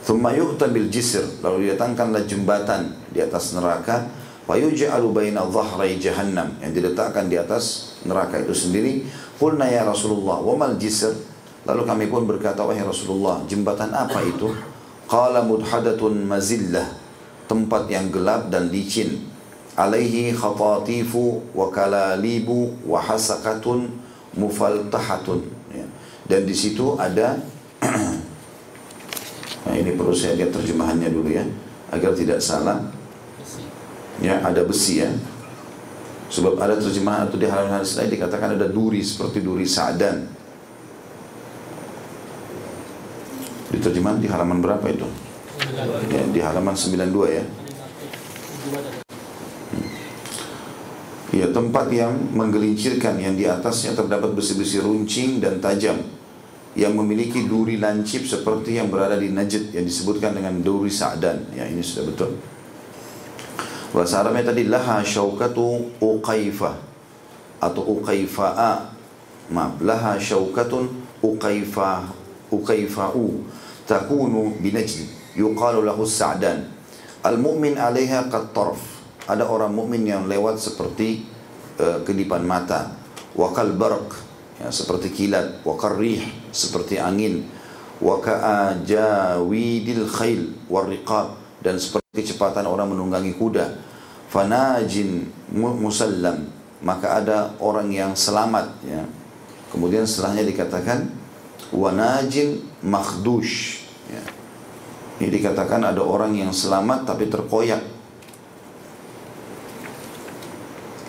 Thumma yu'ta bil jisr, lalu didatangkanlah jembatan di atas neraka Fayuj'alu baina dhahrai jahannam yang diletakkan di atas neraka itu sendiri. Qulna ya Rasulullah, wa mal jisr? Lalu kami pun berkata, wahai Rasulullah, jembatan apa itu? Qala mudhadatun mazillah, tempat yang gelap dan licin. Alaihi khatatifu wa kalalibu wa hasakatun mufaltahatun. Ya. Dan di situ ada Nah ini perlu saya lihat terjemahannya dulu ya agar tidak salah. Ya ada besi ya. Sebab ada terjemahan atau di halaman hadis lain dikatakan ada duri seperti duri sa'dan. Di terjemahan di halaman berapa itu? Ya, di halaman 92 ya. Ya tempat yang menggelincirkan yang di atasnya terdapat besi-besi runcing dan tajam yang memiliki duri lancip seperti yang berada di Najd yang disebutkan dengan duri Sa'dan. Ya ini sudah betul. Bahasa Arabnya tadi laha syaukatu uqaifah atau uqaifa'a. Maaf, laha syaukatun uqaifah uqaifa'u takunu binajd yuqalu lahu sa'dan. Al-mu'min 'alaiha qad tarf. Ada orang mukmin yang lewat seperti uh, kedipan mata. Wa kal barq ya, seperti kilat, wa karrih seperti angin, wa ka'ajawidil khail warriqab dan seperti kecepatan orang menunggangi kuda. Fanajin musallam maka ada orang yang selamat ya. Kemudian setelahnya dikatakan wanajin makhdush ya. Ini dikatakan ada orang yang selamat tapi terkoyak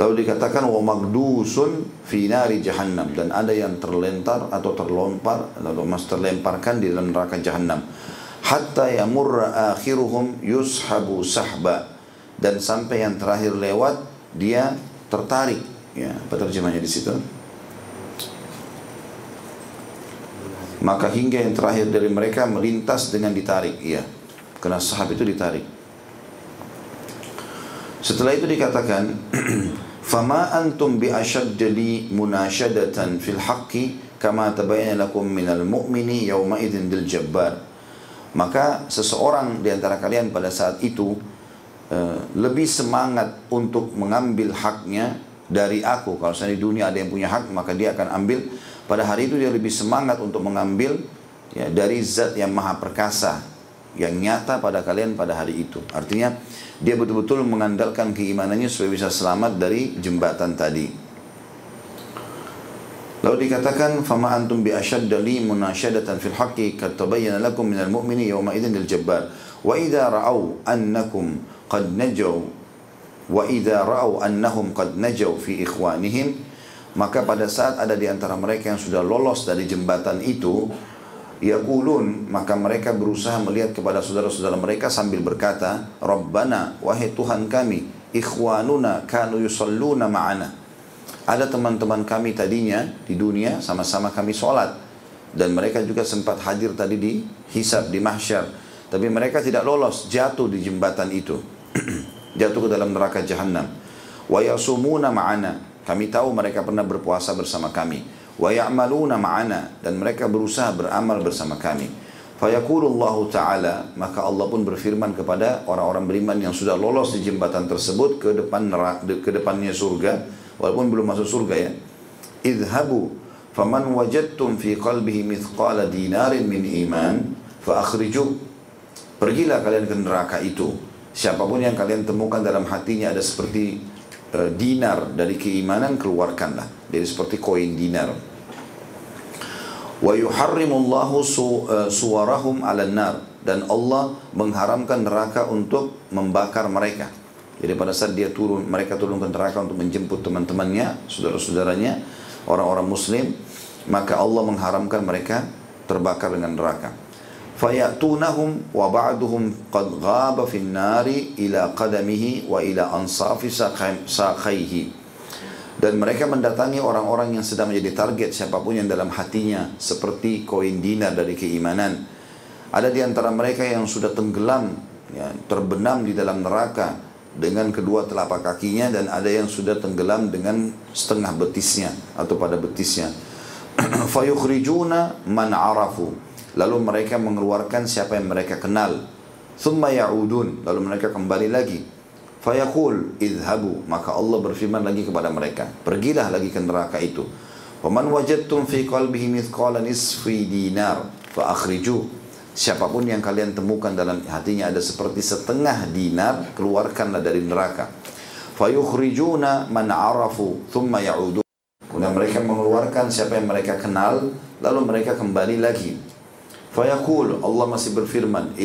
Lalu dikatakan wa magdusun fi nari jahannam. Dan ada yang terlentar atau terlompar lalu mas terlemparkan di dalam neraka jahannam. Hatta yamurra akhiruhum yushabu sahba. Dan sampai yang terakhir lewat dia tertarik. Ya apa terjemahnya di situ. Maka hingga yang terakhir dari mereka melintas dengan ditarik. Ya karena sahab itu ditarik. Setelah itu dikatakan Fama antum bi ashaddali munashadatan fil haqqi kama tabayyana lakum minal mu'mini yawma idzin. Maka seseorang di antara kalian pada saat itu uh, lebih semangat untuk mengambil haknya dari aku. Kalau saya di dunia ada yang punya hak, maka dia akan ambil. Pada hari itu dia lebih semangat untuk mengambil ya, dari zat yang maha perkasa yang nyata pada kalian pada hari itu. Artinya dia betul-betul mengandalkan keimanannya supaya bisa selamat dari jembatan tadi. Lalu dikatakan fama antum bi ashadda li munasyadatan fil haqqi kad tabayyana lakum minal mu'mini yawma idzin lil jabbar wa idza ra'au annakum qad najaw wa idza ra'au annahum qad najaw fi ikhwanihim maka pada saat ada di antara mereka yang sudah lolos dari jembatan itu Yaqulun maka mereka berusaha melihat kepada saudara-saudara mereka sambil berkata, Rabbana wahai Tuhan kami, ikhwanuna kanu yusalluna ma'ana. Ada teman-teman kami tadinya di dunia sama-sama kami sholat dan mereka juga sempat hadir tadi di hisab di mahsyar. Tapi mereka tidak lolos, jatuh di jembatan itu. jatuh ke dalam neraka jahanam. Wa yasumuna ma'ana. Kami tahu mereka pernah berpuasa bersama kami wa ya'maluna ma'ana dan mereka berusaha beramal bersama kami. Fayaqulullahu ta'ala maka Allah pun berfirman kepada orang-orang beriman yang sudah lolos di jembatan tersebut ke depan neraka, ke depannya surga walaupun belum masuk surga ya. Idhabu faman wajadtum fi qalbihi mithqala dinarin min iman fa Pergilah kalian ke neraka itu. Siapa pun yang kalian temukan dalam hatinya ada seperti uh, dinar dari keimanan keluarkanlah. Jadi seperti koin dinar wa yuharrimullahu su, uh, suwarahum 'alan nar dan Allah mengharamkan neraka untuk membakar mereka. Jadi pada saat dia turun, mereka turun ke neraka untuk menjemput teman-temannya, saudara-saudaranya, orang-orang muslim, maka Allah mengharamkan mereka terbakar dengan neraka. fayatunahum wa ba'duhum qad ghaba fi nari ila qadamihi wa ila ansafi saqaihi dan mereka mendatangi orang-orang yang sedang menjadi target siapa pun yang dalam hatinya seperti koin dinar dari keimanan ada di antara mereka yang sudah tenggelam ya, terbenam di dalam neraka dengan kedua telapak kakinya dan ada yang sudah tenggelam dengan setengah betisnya atau pada betisnya fayukhrijuna man arafu Lalu mereka mengeluarkan siapa yang mereka kenal. Thumma ya'udun. Lalu mereka kembali lagi. Fayaqul idhabu. Maka Allah berfirman lagi kepada mereka. Pergilah lagi ke neraka itu. Waman wajadtum fi qalbihi mithqala nisfi dinar. Fa. Siapa pun yang kalian temukan dalam hatinya ada seperti setengah dinar. Keluarkanlah dari neraka. Fayukhrijuna man arafu. Thumma ya'udun. Kemudian mereka mengeluarkan siapa yang mereka kenal. Lalu mereka kembali lagi. Fayaqul Allah masih berfirman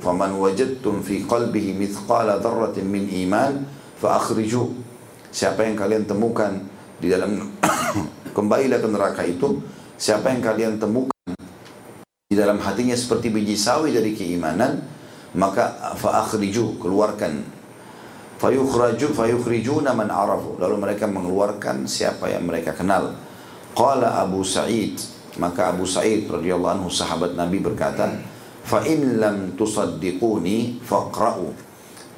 Wajadtum fi qalbihi mithqala dharratin min iman fa akhriju Siapa yang kalian temukan di dalam kembalilah ke neraka itu siapa yang kalian temukan di dalam hatinya seperti biji sawi dari keimanan maka fa akhriju keluarkan. Fayukhraju fayukhrijuna man arafu. Lalu mereka mengeluarkan siapa yang mereka kenal. Qala Abu Sa'id maka Abu Sa'id radhiyallahu anhu sahabat Nabi berkata, "Fa in lam tusaddiquni faqra'u."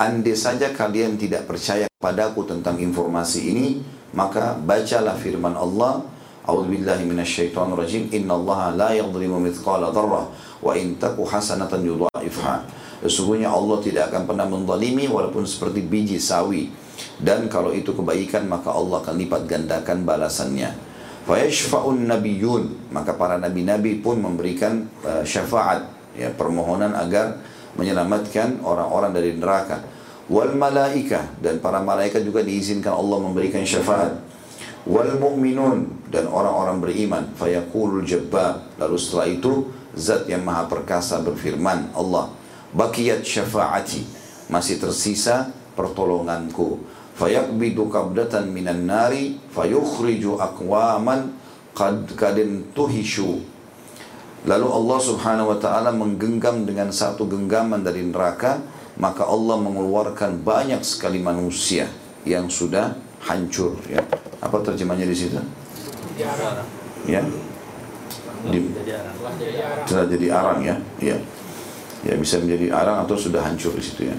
Andai saja kalian tidak percaya padaku tentang informasi ini, maka bacalah firman Allah, "A'udzu billahi minasyaitonir rajim. Innallaha la yadhlimu mithqala dzarrah wa in taku hasanatan yudha'ifha." Sesungguhnya Allah tidak akan pernah menzalimi walaupun seperti biji sawi. Dan kalau itu kebaikan maka Allah akan lipat gandakan balasannya. Fayashfa'un nabiyun maka para nabi-nabi pun memberikan uh, syafaat ya permohonan agar menyelamatkan orang-orang dari neraka. Wal malaika dan para malaikat juga diizinkan Allah memberikan syafaat. Wal mu'minun dan orang-orang beriman. Fayaqulul jabbar lalu setelah itu zat yang maha perkasa berfirman Allah bakiyat syafaati masih tersisa pertolonganku. Fayaqbidu qabdatan minan nari fayukhriju aqwaman qad kadin tuhishu lalu Allah Subhanahu wa taala menggenggam dengan satu genggaman dari neraka maka Allah mengeluarkan banyak sekali manusia yang sudah hancur ya. Apa terjemahnya di situ? Ya. Di, sudah jadi arang. Ya. Ya. Ya bisa menjadi arang atau sudah hancur di situ ya.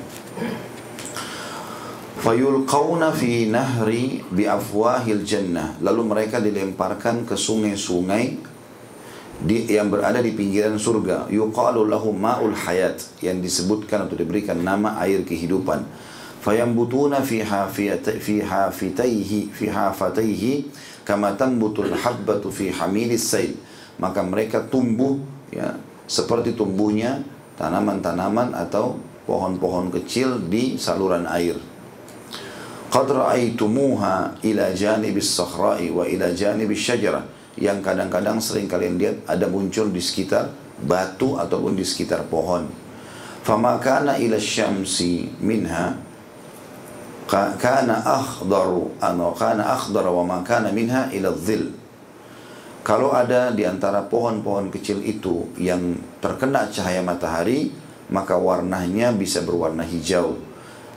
Fayulqauna fi nahri bi afwahil jannah. Lalu mereka dilemparkan ke sungai-sungai di, yang berada di pinggiran surga. Yuqalu lahu ma'ul hayat yang disebutkan atau diberikan nama air kehidupan. Fayambutuna fi hafiyati fi hafitaihi fi hafataihi kama tambutul habbatu fi hamilis sail. Maka mereka tumbuh ya seperti tumbuhnya tanaman-tanaman atau pohon-pohon kecil di saluran air. Qad ra'aitumuha ila janibis sakhra'i wa ila janibis syajarah yang kadang-kadang sering kalian lihat ada muncul di sekitar batu ataupun di sekitar pohon. Fama kana ila syamsi minha kana akhdaru ano kana akhdara wa ma kana minha ila dhil. Kalau ada di antara pohon-pohon kecil itu yang terkena cahaya matahari, maka warnanya bisa berwarna hijau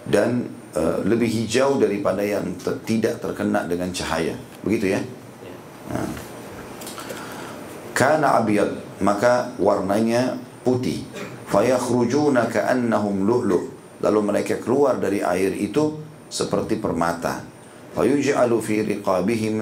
dan Eh, lebih hijau daripada yang ter tidak terkena dengan cahaya. Begitu ya. Karena abiyad, maka warnanya putih. Fayakhrujuna ka'annahum lu'lu'. Lalu mereka keluar dari air itu seperti permata. Fayuj'alu fi riqabihim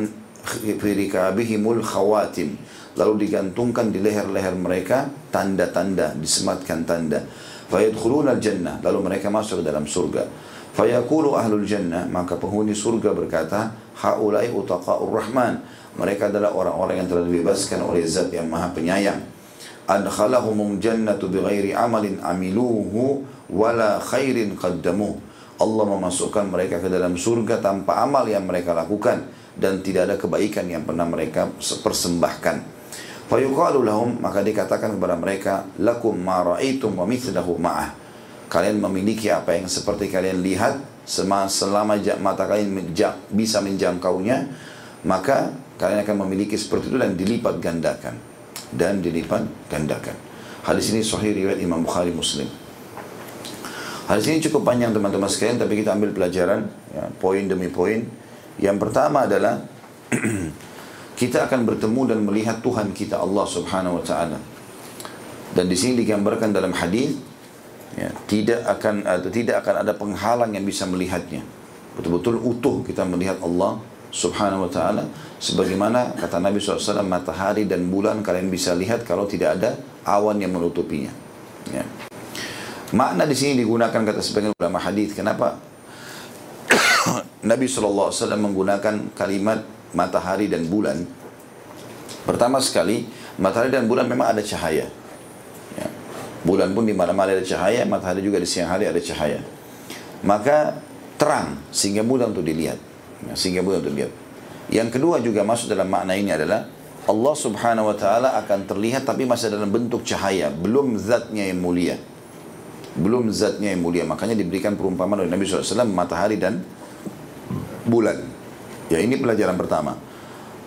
fi rikabihimul khawatim. Lalu digantungkan di leher-leher mereka tanda-tanda, disematkan tanda. Fayadkhuluna al-jannah. Lalu mereka masuk ke dalam surga. Fayaqulu ahlul jannah, maka penghuni surga berkata, haulai utaqa'ur rahman. Mereka adalah orang-orang yang telah dibebaskan oleh zat yang maha penyayang. Adkhalahumum jannatu bighairi amalin amiluhu wala khairin qaddamuh. Allah memasukkan mereka ke dalam surga tanpa amal yang mereka lakukan dan tidak ada kebaikan yang pernah mereka persembahkan. Fayuqalu lahum maka dikatakan kepada mereka lakum ma ra'aitum wa mithlahu ma'ah kalian memiliki apa yang seperti kalian lihat selama mata kalian bisa menjangkaunya maka kalian akan memiliki seperti itu dan dilipat gandakan dan dilipat gandakan Hadis ini sahih riwayat Imam Bukhari Muslim. Hadis ini cukup panjang teman-teman sekalian, tapi kita ambil pelajaran, ya, poin demi poin. Yang pertama adalah kita akan bertemu dan melihat Tuhan kita Allah Subhanahu Wa Taala. Dan di sini digambarkan dalam hadis, ya, tidak akan atau tidak akan ada penghalang yang bisa melihatnya. Betul-betul utuh kita melihat Allah Subhanahu Wa Taala, sebagaimana kata Nabi SAW, matahari dan bulan kalian bisa lihat kalau tidak ada awan yang menutupinya. Ya. Makna di sini digunakan kata sebagian ulama hadis. Kenapa Nabi SAW menggunakan kalimat matahari dan bulan? Pertama sekali, matahari dan bulan memang ada cahaya. Bulan pun di malam-malam ada cahaya, matahari juga di siang hari ada cahaya. Maka terang sehingga mudah untuk dilihat. Ya, sehingga mudah untuk dilihat. Yang kedua juga masuk dalam makna ini adalah Allah Subhanahu wa taala akan terlihat tapi masih dalam bentuk cahaya, belum zatnya yang mulia. Belum zatnya yang mulia. Makanya diberikan perumpamaan oleh Nabi SAW matahari dan bulan. Ya ini pelajaran pertama.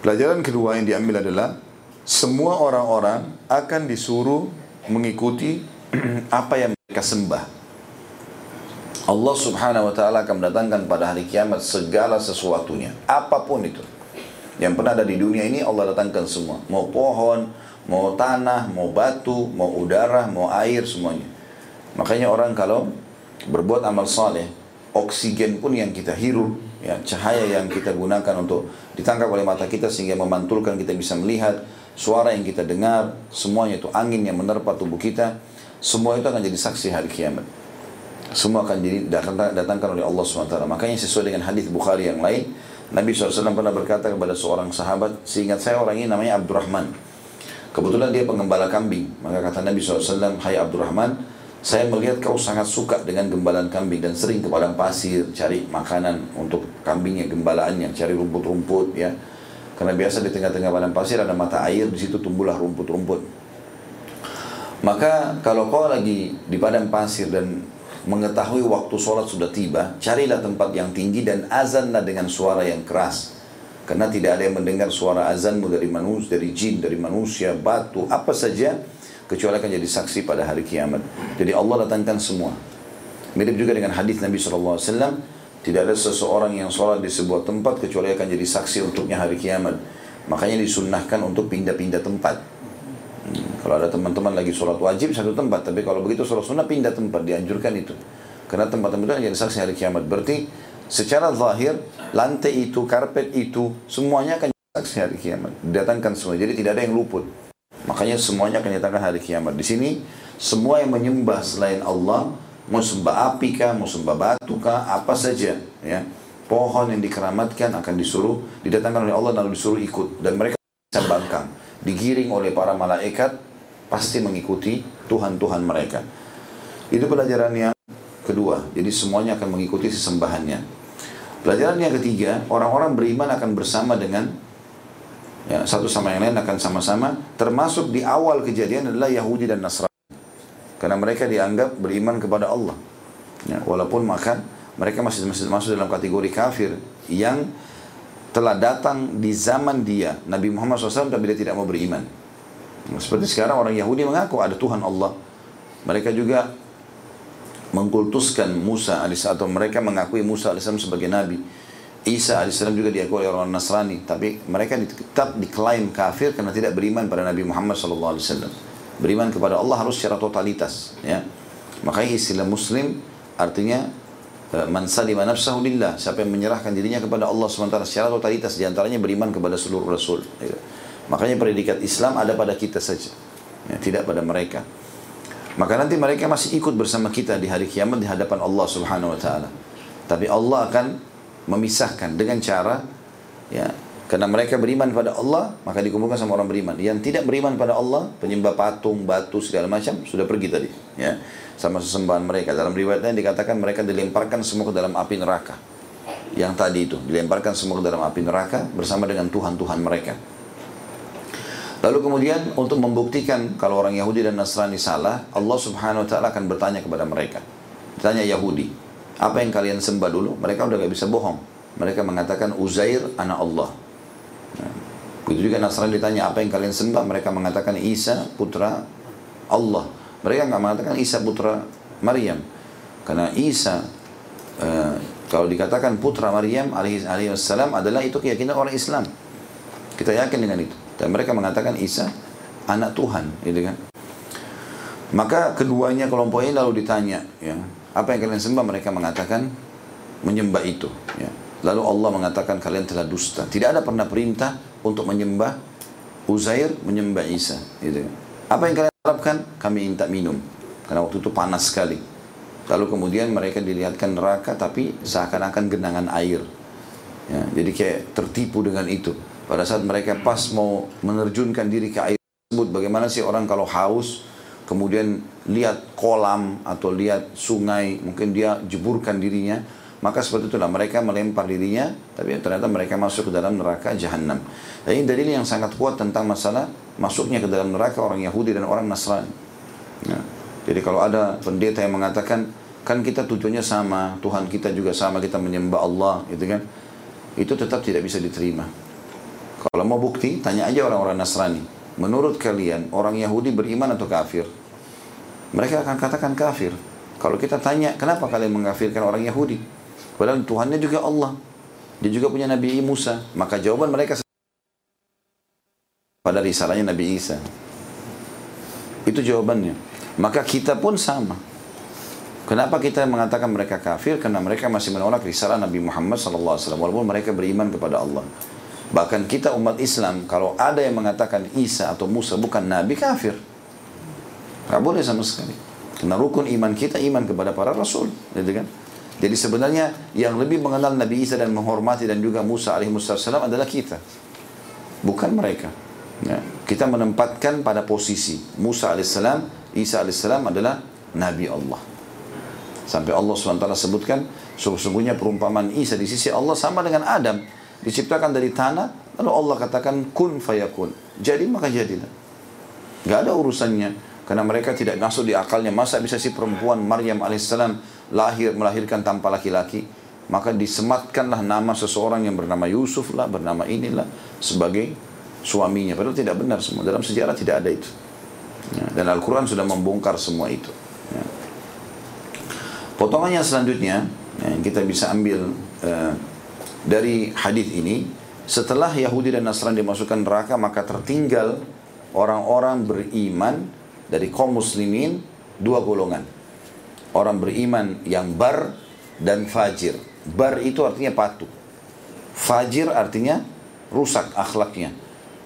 Pelajaran kedua yang diambil adalah semua orang-orang akan disuruh mengikuti apa yang mereka sembah. Allah subhanahu wa ta'ala akan mendatangkan pada hari kiamat segala sesuatunya. Apa pun itu. Yang pernah ada di dunia ini Allah datangkan semua. Mau pohon, mau tanah, mau batu, mau udara, mau air, semuanya. Makanya orang kalau berbuat amal saleh, oksigen pun yang kita hirup, ya, cahaya yang kita gunakan untuk ditangkap oleh mata kita sehingga memantulkan kita bisa melihat, suara yang kita dengar, semuanya itu angin yang menerpa tubuh kita, semua itu akan jadi saksi hari kiamat. Semua akan jadi datangkan oleh Allah SWT. Makanya sesuai dengan hadis Bukhari yang lain, Nabi SAW pernah berkata kepada seorang sahabat, seingat saya orang ini namanya Abdurrahman. Kebetulan dia pengembala kambing. Maka kata Nabi SAW, Hai Abdurrahman, saya melihat kau sangat suka dengan gembalan kambing dan sering ke padang pasir cari makanan untuk kambingnya gembalaannya, cari rumput-rumput ya. Karena biasa di tengah-tengah padang pasir ada mata air, di situ tumbuhlah rumput-rumput. Maka kalau kau lagi di padang pasir dan mengetahui waktu sholat sudah tiba, carilah tempat yang tinggi dan azanlah dengan suara yang keras. Karena tidak ada yang mendengar suara azanmu dari manusia, dari jin, dari manusia, batu, apa saja, kecuali akan jadi saksi pada hari kiamat. Jadi Allah datangkan semua. Mirip juga dengan hadis Nabi SAW, tidak ada seseorang yang sholat di sebuah tempat kecuali akan jadi saksi untuknya hari kiamat. Makanya disunnahkan untuk pindah-pindah tempat. Hmm, kalau ada teman-teman lagi sholat wajib satu tempat, tapi kalau begitu sholat sunnah pindah tempat, dianjurkan itu. Karena tempat-tempat itu jadi saksi hari kiamat. Berarti secara zahir, lantai itu, karpet itu, semuanya akan jadi saksi hari kiamat. Didatangkan semua, jadi tidak ada yang luput. Makanya semuanya akan didatangkan hari kiamat. Di sini, semua yang menyembah selain Allah, mau sembah api kah, mau sembah batu kah, apa saja, ya pohon yang dikeramatkan akan disuruh didatangkan oleh Allah lalu disuruh ikut dan mereka bisa digiring oleh para malaikat pasti mengikuti Tuhan-Tuhan mereka. Itu pelajaran yang kedua. Jadi semuanya akan mengikuti sesembahannya. Pelajaran yang ketiga, orang-orang beriman akan bersama dengan ya, satu sama yang lain akan sama-sama. Termasuk di awal kejadian adalah Yahudi dan Nasrani. Karena mereka dianggap beriman kepada Allah. Ya, walaupun maka mereka masih, masuk dalam kategori kafir yang telah datang di zaman dia. Nabi Muhammad SAW tapi dia tidak mau beriman. Seperti sekarang orang Yahudi mengaku ada Tuhan Allah. Mereka juga mengkultuskan Musa AS atau mereka mengakui Musa AS sebagai Nabi. Isa AS juga diakui oleh orang Nasrani. Tapi mereka tetap diklaim kafir karena tidak beriman pada Nabi Muhammad SAW beriman kepada Allah harus secara totalitas ya. Makanya istilah muslim artinya Eh, man salima nafsahu lillah. Siapa yang menyerahkan dirinya kepada Allah sementara secara totalitas di antaranya beriman kepada seluruh rasul ya. makanya predikat Islam ada pada kita saja ya, tidak pada mereka. Maka nanti mereka masih ikut bersama kita di hari kiamat di hadapan Allah subhanahu wa ta'ala. Tapi Allah akan memisahkan dengan cara ya karena mereka beriman pada Allah maka dikumpulkan sama orang beriman yang tidak beriman pada Allah penyembah patung batu segala macam sudah pergi tadi ya sama sesembahan mereka. Dalam riwayat lain dikatakan mereka dilemparkan semua ke dalam api neraka. Yang tadi itu, dilemparkan semua ke dalam api neraka bersama dengan Tuhan-Tuhan mereka. Lalu kemudian untuk membuktikan kalau orang Yahudi dan Nasrani salah, Allah Subhanahu wa taala akan bertanya kepada mereka. Tanya Yahudi, apa yang kalian sembah dulu? Mereka udah gak bisa bohong. Mereka mengatakan Uzair anak Allah. Begitu juga Nasrani ditanya apa yang kalian sembah? Mereka mengatakan Isa putra Allah. Mereka nggak mengatakan Isa putra Maryam. Karena Isa uh, kalau dikatakan putra Maryam alaihi wassalam adalah itu keyakinan orang Islam. Kita yakin dengan itu. Dan mereka mengatakan Isa anak Tuhan, gitu kan. Maka keduanya kelompok ini lalu ditanya, ya, apa yang kalian sembah? Mereka mengatakan menyembah itu. Ya. Lalu Allah mengatakan kalian telah dusta. Tidak ada pernah perintah untuk menyembah Uzair, menyembah Isa. Gitu. Apa yang kalian harapkan? Kami minta minum. Karena waktu itu panas sekali. Lalu kemudian mereka dilihatkan neraka tapi seakan-akan genangan air. Ya, jadi kayak tertipu dengan itu. Pada saat mereka pas mau menerjunkan diri ke air tersebut, bagaimana sih orang kalau haus, kemudian lihat kolam atau lihat sungai, mungkin dia jeburkan dirinya, maka seperti itulah mereka melempar dirinya, tapi ternyata mereka masuk ke dalam neraka jahanam. Dan ini dalil yang sangat kuat tentang masalah masuknya ke dalam neraka orang Yahudi dan orang Nasrani. Ya. Jadi kalau ada pendeta yang mengatakan, kan kita tujuannya sama, Tuhan kita juga sama, kita menyembah Allah, gitu kan? Itu tetap tidak bisa diterima. Kalau mau bukti, tanya aja orang-orang Nasrani. Menurut kalian, orang Yahudi beriman atau kafir? Mereka akan katakan kafir. Kalau kita tanya, kenapa kalian mengkafirkan orang Yahudi? Padahal Tuhannya juga Allah. Dia juga punya Nabi Musa. Maka jawaban mereka pada risalahnya Nabi Isa. Itu jawabannya. Maka kita pun sama. Kenapa kita mengatakan mereka kafir? Karena mereka masih menolak risalah Nabi Muhammad SAW. Walaupun mereka beriman kepada Allah. Bahkan kita umat Islam, kalau ada yang mengatakan Isa atau Musa bukan Nabi, kafir. Gak boleh sama sekali. Karena rukun iman kita iman kepada para Rasul. Gitu kan? Jadi sebenarnya yang lebih mengenal Nabi Isa dan menghormati dan juga Musa alaihissalam adalah kita. Bukan mereka. Ya. Kita menempatkan pada posisi Musa alaihissalam, Isa alaihissalam adalah Nabi Allah. Sampai Allah SWT sebutkan, sesungguhnya perumpamaan Isa di sisi Allah sama dengan Adam diciptakan dari tanah, lalu Allah katakan kun fayakun. Jadi maka jadilah. Gak ada urusannya karena mereka tidak masuk di akalnya masa bisa si perempuan Maryam alaihissalam lahir melahirkan tanpa laki-laki maka disematkanlah nama seseorang yang bernama Yusuf lah bernama inilah sebagai suaminya padahal tidak benar semua dalam sejarah tidak ada itu ya, dan Al-Quran sudah membongkar semua itu ya. potongannya selanjutnya yang kita bisa ambil uh, dari hadis ini setelah Yahudi dan Nasrani dimasukkan neraka maka tertinggal orang-orang beriman dari kaum muslimin dua golongan. Orang beriman yang bar dan fajir. Bar itu artinya patuh. Fajir artinya rusak akhlaknya.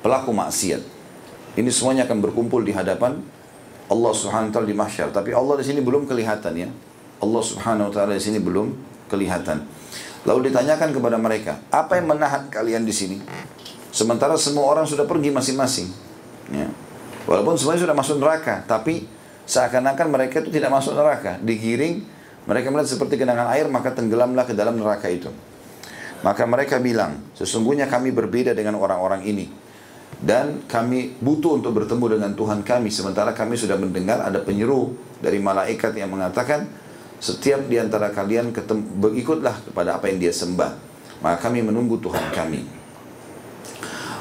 Pelaku maksiat. Ini semuanya akan berkumpul di hadapan Allah Subhanahu wa taala di mahsyar. Tapi Allah di sini belum kelihatan ya. Allah Subhanahu wa taala di sini belum kelihatan. Lalu ditanyakan kepada mereka, apa yang menahan kalian di sini? Sementara semua orang sudah pergi masing-masing. Ya. Walaupun semuanya sudah masuk neraka, tapi seakan-akan mereka itu tidak masuk neraka. Digiring, mereka melihat seperti genangan air, maka tenggelamlah ke dalam neraka itu. Maka mereka bilang, sesungguhnya kami berbeda dengan orang-orang ini. Dan kami butuh untuk bertemu dengan Tuhan kami. Sementara kami sudah mendengar ada penyeru dari malaikat yang mengatakan, setiap di antara kalian berikutlah kepada apa yang dia sembah. Maka kami menunggu Tuhan kami.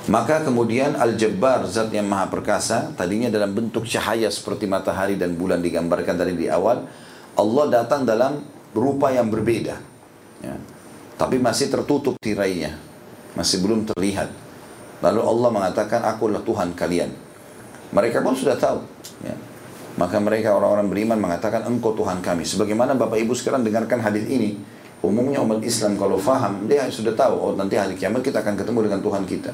Maka kemudian Al-Jabbar, zat yang maha perkasa, tadinya dalam bentuk cahaya seperti matahari dan bulan digambarkan tadi di awal, Allah datang dalam rupa yang berbeda. Ya. Tapi masih tertutup tirainya, masih belum terlihat. Lalu Allah mengatakan, akulah Tuhan kalian. Mereka pun sudah tahu. Ya. Maka mereka orang-orang beriman mengatakan engkau Tuhan kami. Sebagaimana Bapak Ibu sekarang dengarkan hadis ini, umumnya umat Islam kalau faham, dia sudah tahu, oh nanti hari kiamat kita akan ketemu dengan Tuhan kita.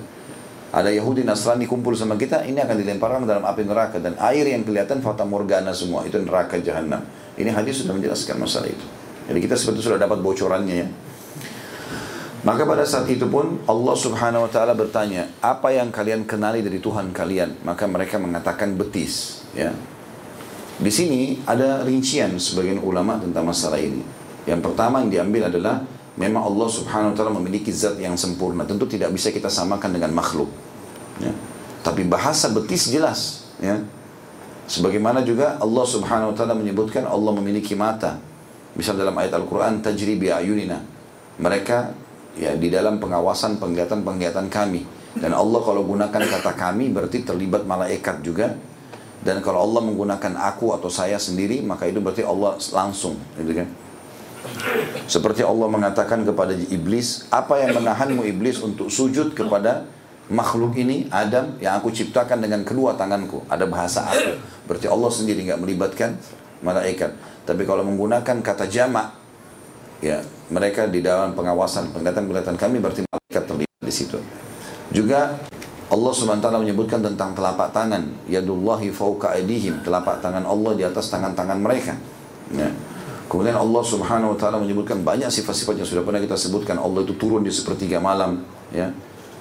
Ada Yahudi Nasrani kumpul sama kita, ini akan dilemparkan dalam api neraka dan air yang kelihatan fata morgana semua itu neraka jahanam. Ini hadis sudah menjelaskan masalah itu. Jadi kita seperti sudah dapat bocorannya ya. Maka pada saat itu pun Allah Subhanahu wa taala bertanya, "Apa yang kalian kenali dari Tuhan kalian?" Maka mereka mengatakan betis, ya. Di sini ada rincian sebagian ulama tentang masalah ini. Yang pertama yang diambil adalah memang Allah Subhanahu wa taala memiliki zat yang sempurna. Tentu tidak bisa kita samakan dengan makhluk. Ya. Tapi bahasa betis jelas, ya. Sebagaimana juga Allah Subhanahu wa taala menyebutkan Allah memiliki mata. Misal dalam ayat Al-Qur'an tajri ayunina. Mereka ya di dalam pengawasan penglihatan-penglihatan kami. Dan Allah kalau gunakan kata kami berarti terlibat malaikat juga Dan kalau Allah menggunakan aku atau saya sendiri, maka itu berarti Allah langsung, gitu kan? Seperti Allah mengatakan kepada iblis, apa yang menahanmu iblis untuk sujud kepada makhluk ini, Adam, yang aku ciptakan dengan kedua tanganku. Ada bahasa aku. Berarti Allah sendiri nggak melibatkan malaikat. Tapi kalau menggunakan kata jamak, ya mereka di dalam pengawasan penglihatan-penglihatan kami berarti malaikat terlibat di situ. Juga Allah SWT menyebutkan tentang telapak tangan, yadullahi fauka aidihim, telapak tangan Allah di atas tangan-tangan mereka. Ya. Kemudian Allah Subhanahu wa taala menyebutkan banyak sifat-sifat yang sudah pernah kita sebutkan. Allah itu turun di sepertiga malam, ya.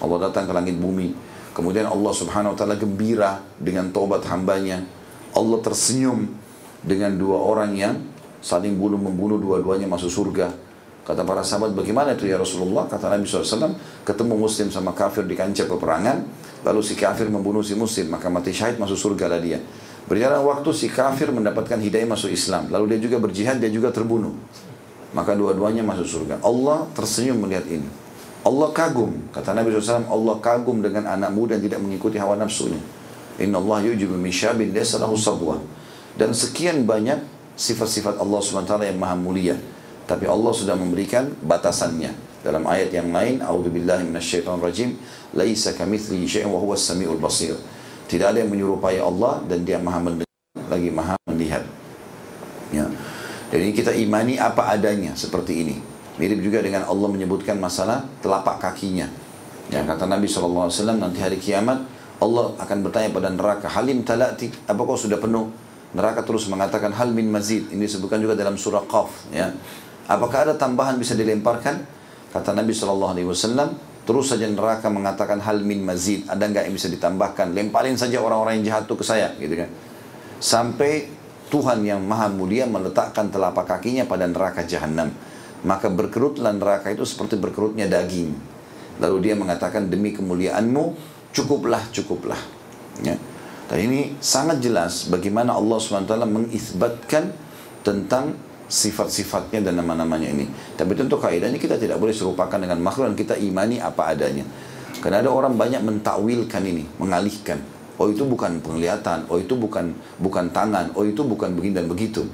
Allah datang ke langit bumi. Kemudian Allah Subhanahu wa taala gembira dengan taubat hambanya. Allah tersenyum dengan dua orang yang saling bunuh membunuh dua-duanya masuk surga. Kata para sahabat, bagaimana itu ya Rasulullah? Kata Nabi SAW, ketemu muslim sama kafir di kancah peperangan, lalu si kafir membunuh si muslim, maka mati syahid masuk surga lah dia. Berjalan waktu si kafir mendapatkan hidayah masuk Islam. Lalu dia juga berjihad, dia juga terbunuh. Maka dua-duanya masuk surga. Allah tersenyum melihat ini. Allah kagum. Kata Nabi SAW, Allah kagum dengan anak muda yang tidak mengikuti hawa nafsunya. Inna Allah yujibu min syabin laysa lahu sabwa. Dan sekian banyak sifat-sifat Allah SWT yang maha mulia. Tapi Allah sudah memberikan batasannya. Dalam ayat yang lain, A'udzubillahi minasyaitonirrajim, laisa kamitslihi syai'un wa huwas samiul basir. Tidak ada yang menyerupai Allah dan dia maha mendengar lagi maha melihat. Ya. Jadi kita imani apa adanya seperti ini. Mirip juga dengan Allah menyebutkan masalah telapak kakinya. Ya, kata Nabi SAW nanti hari kiamat Allah akan bertanya pada neraka Halim talati, apa kau sudah penuh? Neraka terus mengatakan hal min mazid Ini disebutkan juga dalam surah Qaf ya. Apakah ada tambahan bisa dilemparkan? Kata Nabi SAW Terus saja neraka mengatakan hal min mazid, ada nggak yang bisa ditambahkan? Lemparin saja orang-orang yang jahat itu ke saya, gitu kan? Sampai Tuhan yang maha mulia meletakkan telapak kakinya pada neraka jahanam. Maka berkerutlah neraka itu seperti berkerutnya daging. Lalu dia mengatakan demi kemuliaanmu cukuplah cukuplah. Ya. Dan ini sangat jelas bagaimana Allah SWT mengisbatkan tentang sifat-sifatnya dan nama-namanya ini. Tapi tentu kaidahnya kita tidak boleh serupakan dengan makhluk dan kita imani apa adanya. Karena ada orang banyak mentakwilkan ini, mengalihkan. Oh itu bukan penglihatan, oh itu bukan bukan tangan, oh itu bukan begini dan begitu.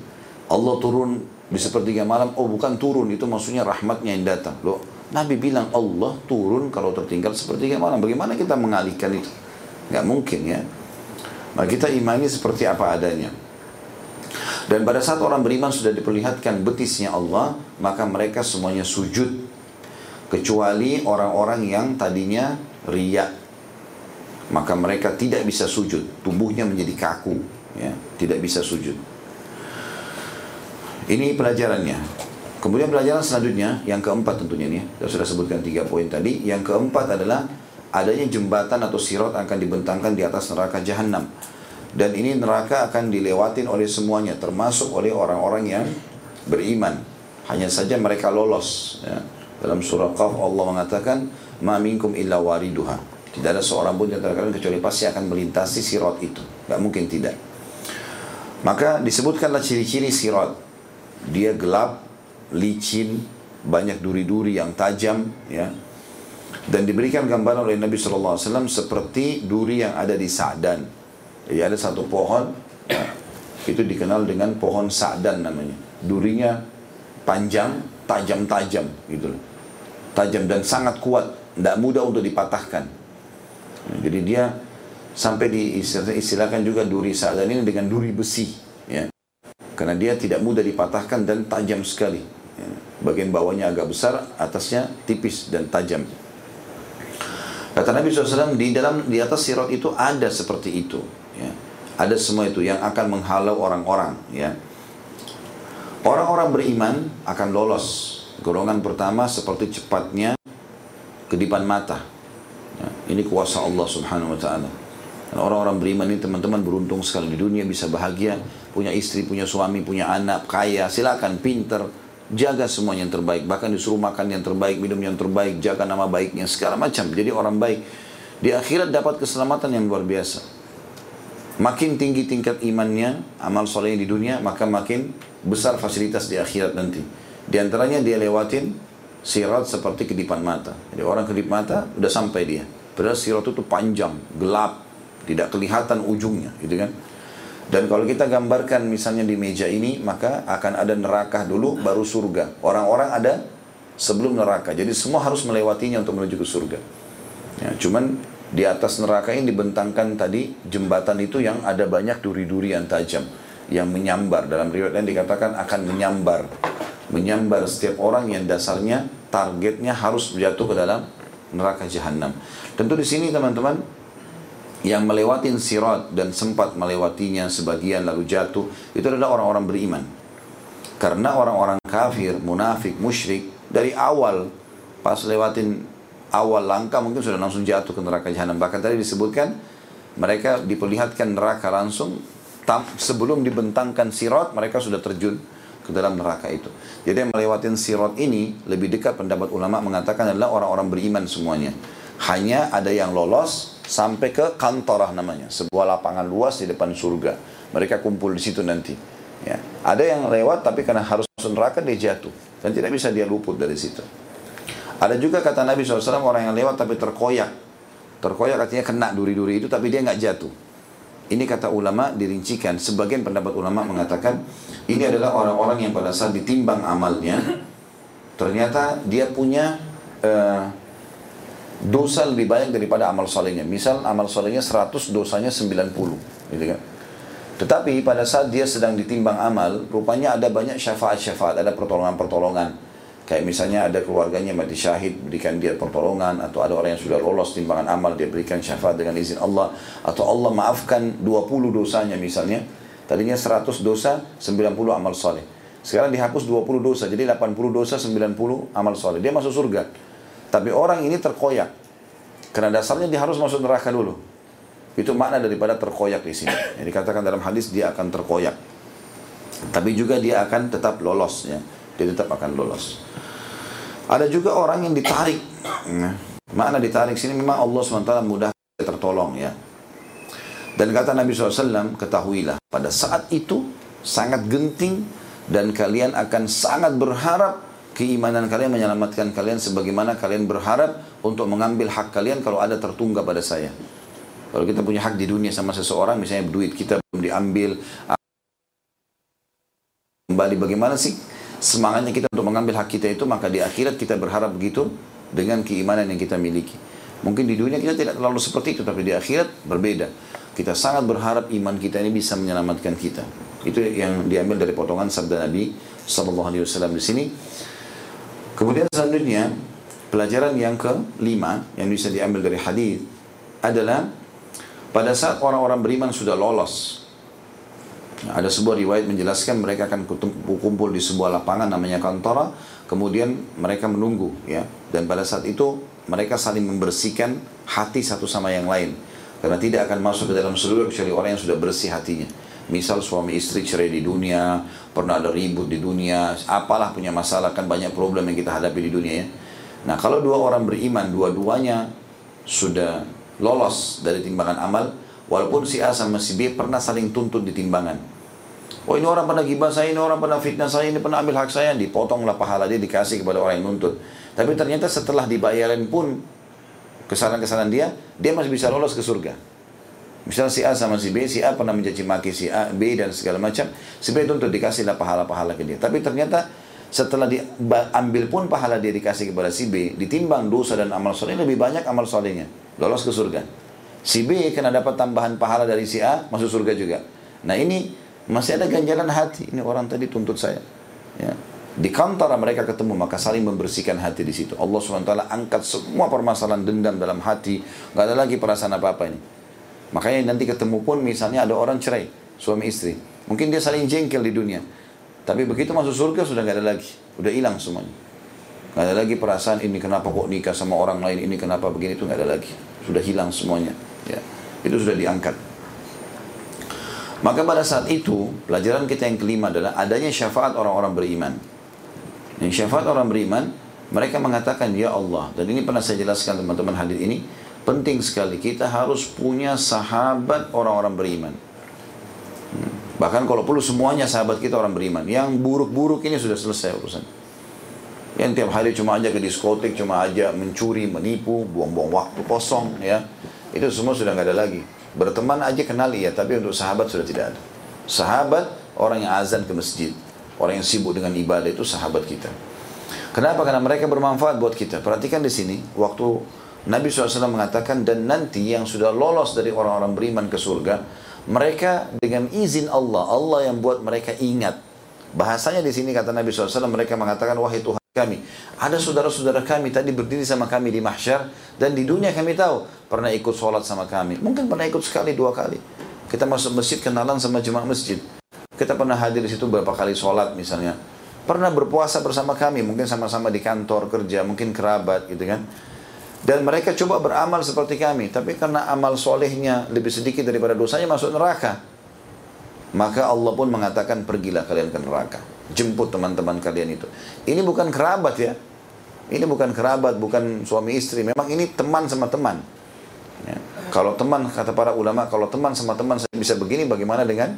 Allah turun di sepertiga malam, oh bukan turun, itu maksudnya rahmatnya yang datang. Loh, Nabi bilang Allah turun kalau tertinggal sepertiga malam. Bagaimana kita mengalihkan itu? Gak mungkin ya. Nah, kita imani seperti apa adanya. Dan pada saat orang beriman sudah diperlihatkan betisnya Allah, maka mereka semuanya sujud. Kecuali orang-orang yang tadinya riak. Maka mereka tidak bisa sujud. Tubuhnya menjadi kaku. Ya, tidak bisa sujud. Ini pelajarannya. Kemudian pelajaran selanjutnya, yang keempat tentunya nih, saya sudah sebutkan tiga poin tadi. Yang keempat adalah adanya jembatan atau sirot akan dibentangkan di atas neraka jahanam dan ini neraka akan dilewatin oleh semuanya termasuk oleh orang-orang yang beriman. Hanya saja mereka lolos ya. dalam surah Qaf Allah mengatakan ma minkum illa wariduha. Tidak ada seorang pun yang kalian kecuali pasti akan melintasi sirat itu. Nggak mungkin tidak. Maka disebutkanlah ciri-ciri sirat dia gelap licin banyak duri-duri yang tajam ya dan diberikan gambaran oleh Nabi SAW seperti duri yang ada di Sa'dan jadi ada satu pohon ya, itu dikenal dengan pohon sa'dan namanya. Durinya panjang, tajam-tajam gitu Tajam dan sangat kuat, tidak mudah untuk dipatahkan. Jadi dia sampai diistilahkan juga duri sa'dan ini dengan duri besi. Karena dia tidak mudah dipatahkan dan tajam sekali. Ya. Bagian bawahnya agak besar, atasnya tipis dan tajam. Kata Nabi SAW di dalam di atas sirat itu ada seperti itu. Ya. Ada semua itu yang akan menghalau orang-orang. Ya. Orang-orang beriman akan lolos. Golongan pertama seperti cepatnya kedipan mata. Ya. Ini kuasa Allah Subhanahu Wa Taala. Orang-orang beriman ini teman-teman beruntung sekali di dunia bisa bahagia, punya istri, punya suami, punya anak, kaya, silakan pinter, jaga semuanya yang terbaik, bahkan disuruh makan yang terbaik, minum yang terbaik, jaga nama baiknya, segala macam. Jadi orang baik di akhirat dapat keselamatan yang luar biasa. Makin tinggi tingkat imannya, amal soleh di dunia, maka makin besar fasilitas di akhirat nanti. Di antaranya dia lewatin sirat seperti kedipan mata. Jadi orang kedip mata udah sampai dia. Padahal sirat itu panjang, gelap, tidak kelihatan ujungnya, gitu kan? Dan kalau kita gambarkan misalnya di meja ini, maka akan ada neraka dulu, baru surga. Orang-orang ada sebelum neraka. Jadi semua harus melewatinya untuk menuju ke surga. Ya, cuman di atas neraka ini dibentangkan tadi jembatan itu yang ada banyak duri-duri yang tajam. Yang menyambar. Dalam riwayat yang dikatakan akan menyambar. Menyambar setiap orang yang dasarnya targetnya harus jatuh ke dalam neraka jahanam. Tentu di sini teman-teman yang melewati sirat dan sempat melewatinya sebagian lalu jatuh itu adalah orang-orang beriman. Karena orang-orang kafir, munafik, musyrik dari awal pas lewatin awal langkah mungkin sudah langsung jatuh ke neraka jahanam. Bahkan tadi disebutkan mereka diperlihatkan neraka langsung sebelum dibentangkan sirat mereka sudah terjun ke dalam neraka itu. Jadi yang melewati sirat ini lebih dekat pendapat ulama mengatakan adalah orang-orang beriman semuanya. Hanya ada yang lolos sampai ke kantorah namanya, sebuah lapangan luas di depan surga. Mereka kumpul di situ nanti. Ya. Ada yang lewat tapi karena harus neraka dia jatuh dan tidak bisa dia luput dari situ. Ada juga kata Nabi SAW orang yang lewat tapi terkoyak. Terkoyak artinya kena duri-duri itu tapi dia nggak jatuh. Ini kata ulama dirincikan. Sebagian pendapat ulama mengatakan ini adalah orang-orang yang pada saat ditimbang amalnya ternyata dia punya uh, dosa lebih banyak daripada amal solehnya. Misal amal solehnya 100, dosanya 90. Gitu kan? Tetapi pada saat dia sedang ditimbang amal, rupanya ada banyak syafaat-syafaat, ada pertolongan-pertolongan. Kayak misalnya ada keluarganya mati syahid, berikan dia pertolongan, atau ada orang yang sudah lolos timbangan amal, dia berikan syafaat dengan izin Allah, atau Allah maafkan 20 dosanya misalnya. Tadinya 100 dosa, 90 amal soleh. Sekarang dihapus 20 dosa, jadi 80 dosa, 90 amal soleh. Dia masuk surga. Tapi orang ini terkoyak. Karena dasarnya dia harus masuk neraka dulu. Itu makna daripada terkoyak di sini. Yang dikatakan dalam hadis dia akan terkoyak. Tapi juga dia akan tetap lolos ya. Dia tetap akan lolos. Ada juga orang yang ditarik. Nah, makna ditarik sini memang Allah SWT mudah tertolong ya. Dan kata Nabi SAW, ketahuilah pada saat itu sangat genting dan kalian akan sangat berharap keimanan kalian menyelamatkan kalian sebagaimana kalian berharap untuk mengambil hak kalian kalau ada tertunggak pada saya. Kalau kita punya hak di dunia sama seseorang, misalnya duit kita belum diambil, kembali bagaimana sih semangatnya kita untuk mengambil hak kita itu, maka di akhirat kita berharap begitu dengan keimanan yang kita miliki. Mungkin di dunia kita tidak terlalu seperti itu, tapi di akhirat berbeda. Kita sangat berharap iman kita ini bisa menyelamatkan kita. Itu yang diambil dari potongan sabda Nabi Sallallahu Alaihi Wasallam di sini. Kemudian selanjutnya pelajaran yang kelima yang bisa diambil dari hadis adalah pada saat orang-orang beriman sudah lolos. Ada sebuah riwayat menjelaskan mereka akan kumpul di sebuah lapangan namanya kantora, kemudian mereka menunggu ya. Dan pada saat itu mereka saling membersihkan hati satu sama yang lain. Karena tidak akan masuk ke dalam surga kecuali orang yang sudah bersih hatinya. Misal suami istri cerai di dunia, pernah ada ribut di dunia, apalah punya masalah kan banyak problem yang kita hadapi di dunia ya. Nah kalau dua orang beriman, dua-duanya sudah lolos dari timbangan amal, walaupun si A sama si B pernah saling tuntut di timbangan. Oh ini orang pernah gibah saya, ini orang pernah fitnah saya, ini pernah ambil hak saya, dipotonglah pahala dia dikasih kepada orang yang nuntut. Tapi ternyata setelah dibayarin pun kesalahan-kesalahan dia, dia masih bisa lolos ke surga. Misal si A sama si B, si A pernah mencaci maki si A, B dan segala macam. Si B itu untuk dikasihlah pahala-pahala ke dia. Tapi ternyata setelah diambil pun pahala dia dikasih kepada si B, ditimbang dosa dan amal soleh lebih banyak amal solehnya. Lolos ke surga. Si B kena dapat tambahan pahala dari si A, masuk surga juga. Nah ini masih ada ganjaran hati. Ini orang tadi tuntut saya. Ya. Di kantor mereka ketemu maka saling membersihkan hati di situ. Allah swt angkat semua permasalahan dendam dalam hati. Gak ada lagi perasaan apa-apa ini. Makanya nanti ketemu pun misalnya ada orang cerai, suami istri. Mungkin dia saling jengkel di dunia. Tapi begitu masuk surga sudah nggak ada lagi. Udah hilang semuanya. Nggak ada lagi perasaan ini kenapa kok nikah sama orang lain, ini kenapa begini itu nggak ada lagi. Sudah hilang semuanya. Ya. Itu sudah diangkat. Maka pada saat itu, pelajaran kita yang kelima adalah adanya syafaat orang-orang beriman. Yang syafaat orang beriman, mereka mengatakan, Ya Allah. Dan ini pernah saya jelaskan teman-teman hadir ini penting sekali kita harus punya sahabat orang-orang beriman. Bahkan kalau perlu semuanya sahabat kita orang beriman. Yang buruk-buruk ini sudah selesai urusan. Yang tiap hari cuma aja ke diskotik, cuma aja mencuri, menipu, buang-buang waktu kosong ya. Itu semua sudah nggak ada lagi. Berteman aja kenali ya, tapi untuk sahabat sudah tidak ada. Sahabat orang yang azan ke masjid, orang yang sibuk dengan ibadah itu sahabat kita. Kenapa? Karena mereka bermanfaat buat kita. Perhatikan di sini, waktu Nabi SAW mengatakan, dan nanti yang sudah lolos dari orang-orang beriman ke surga, mereka dengan izin Allah, Allah yang buat mereka ingat. Bahasanya di sini kata Nabi SAW, mereka mengatakan, wahai Tuhan kami. Ada saudara-saudara kami tadi berdiri sama kami di mahsyar dan di dunia kami tahu pernah ikut sholat sama kami. Mungkin pernah ikut sekali dua kali. Kita masuk masjid kenalan sama jemaah masjid. Kita pernah hadir di situ berapa kali sholat misalnya. Pernah berpuasa bersama kami, mungkin sama-sama di kantor kerja, mungkin kerabat gitu kan. Dan mereka coba beramal seperti kami, tapi karena amal solehnya lebih sedikit daripada dosanya masuk neraka. Maka Allah pun mengatakan pergilah kalian ke neraka jemput teman-teman kalian itu. Ini bukan kerabat ya. Ini bukan kerabat, bukan suami istri. Memang ini teman sama teman. Ya. Kalau teman, kata para ulama, kalau teman sama teman saya bisa begini, bagaimana dengan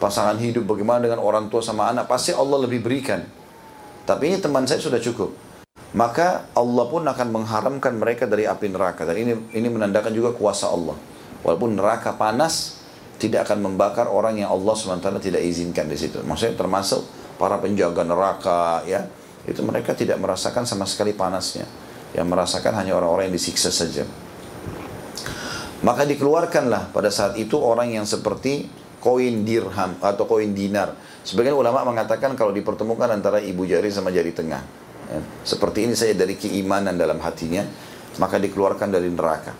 pasangan hidup, bagaimana dengan orang tua sama anak, pasti Allah lebih berikan. Tapi ini teman saya sudah cukup. Maka Allah pun akan mengharamkan mereka dari api neraka. Dan ini ini menandakan juga kuasa Allah. Walaupun neraka panas, tidak akan membakar orang yang Allah SWT tidak izinkan di situ. Maksudnya termasuk para penjaga neraka ya itu mereka tidak merasakan sama sekali panasnya yang merasakan hanya orang-orang yang disiksa saja maka dikeluarkanlah pada saat itu orang yang seperti koin dirham atau koin dinar sebagian ulama mengatakan kalau dipertemukan antara ibu jari sama jari tengah ya. seperti ini saya dari keimanan dalam hatinya maka dikeluarkan dari neraka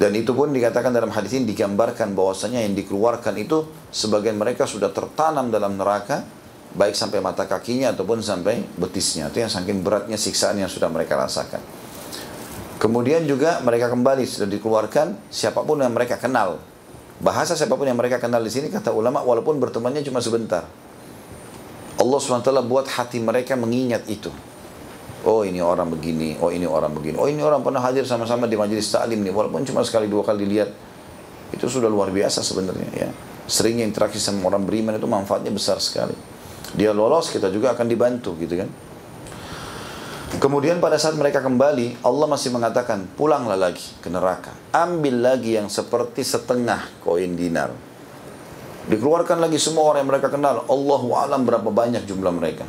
dan itu pun dikatakan dalam hadis ini digambarkan bahwasanya yang dikeluarkan itu sebagian mereka sudah tertanam dalam neraka baik sampai mata kakinya ataupun sampai betisnya. Itu yang saking beratnya siksaan yang sudah mereka rasakan. Kemudian juga mereka kembali sudah dikeluarkan siapa pun yang mereka kenal. Bahasa siapa pun yang mereka kenal di sini kata ulama walaupun bertemannya cuma sebentar. Allah SWT buat hati mereka mengingat itu. Oh ini orang begini, oh ini orang begini, oh ini orang pernah hadir sama-sama di majelis taklim nih, walaupun cuma sekali dua kali dilihat, itu sudah luar biasa sebenarnya ya. Seringnya interaksi sama orang beriman itu manfaatnya besar sekali dia lolos kita juga akan dibantu gitu kan Kemudian pada saat mereka kembali, Allah masih mengatakan, pulanglah lagi ke neraka. Ambil lagi yang seperti setengah koin dinar. Dikeluarkan lagi semua orang yang mereka kenal. Allahu alam berapa banyak jumlah mereka.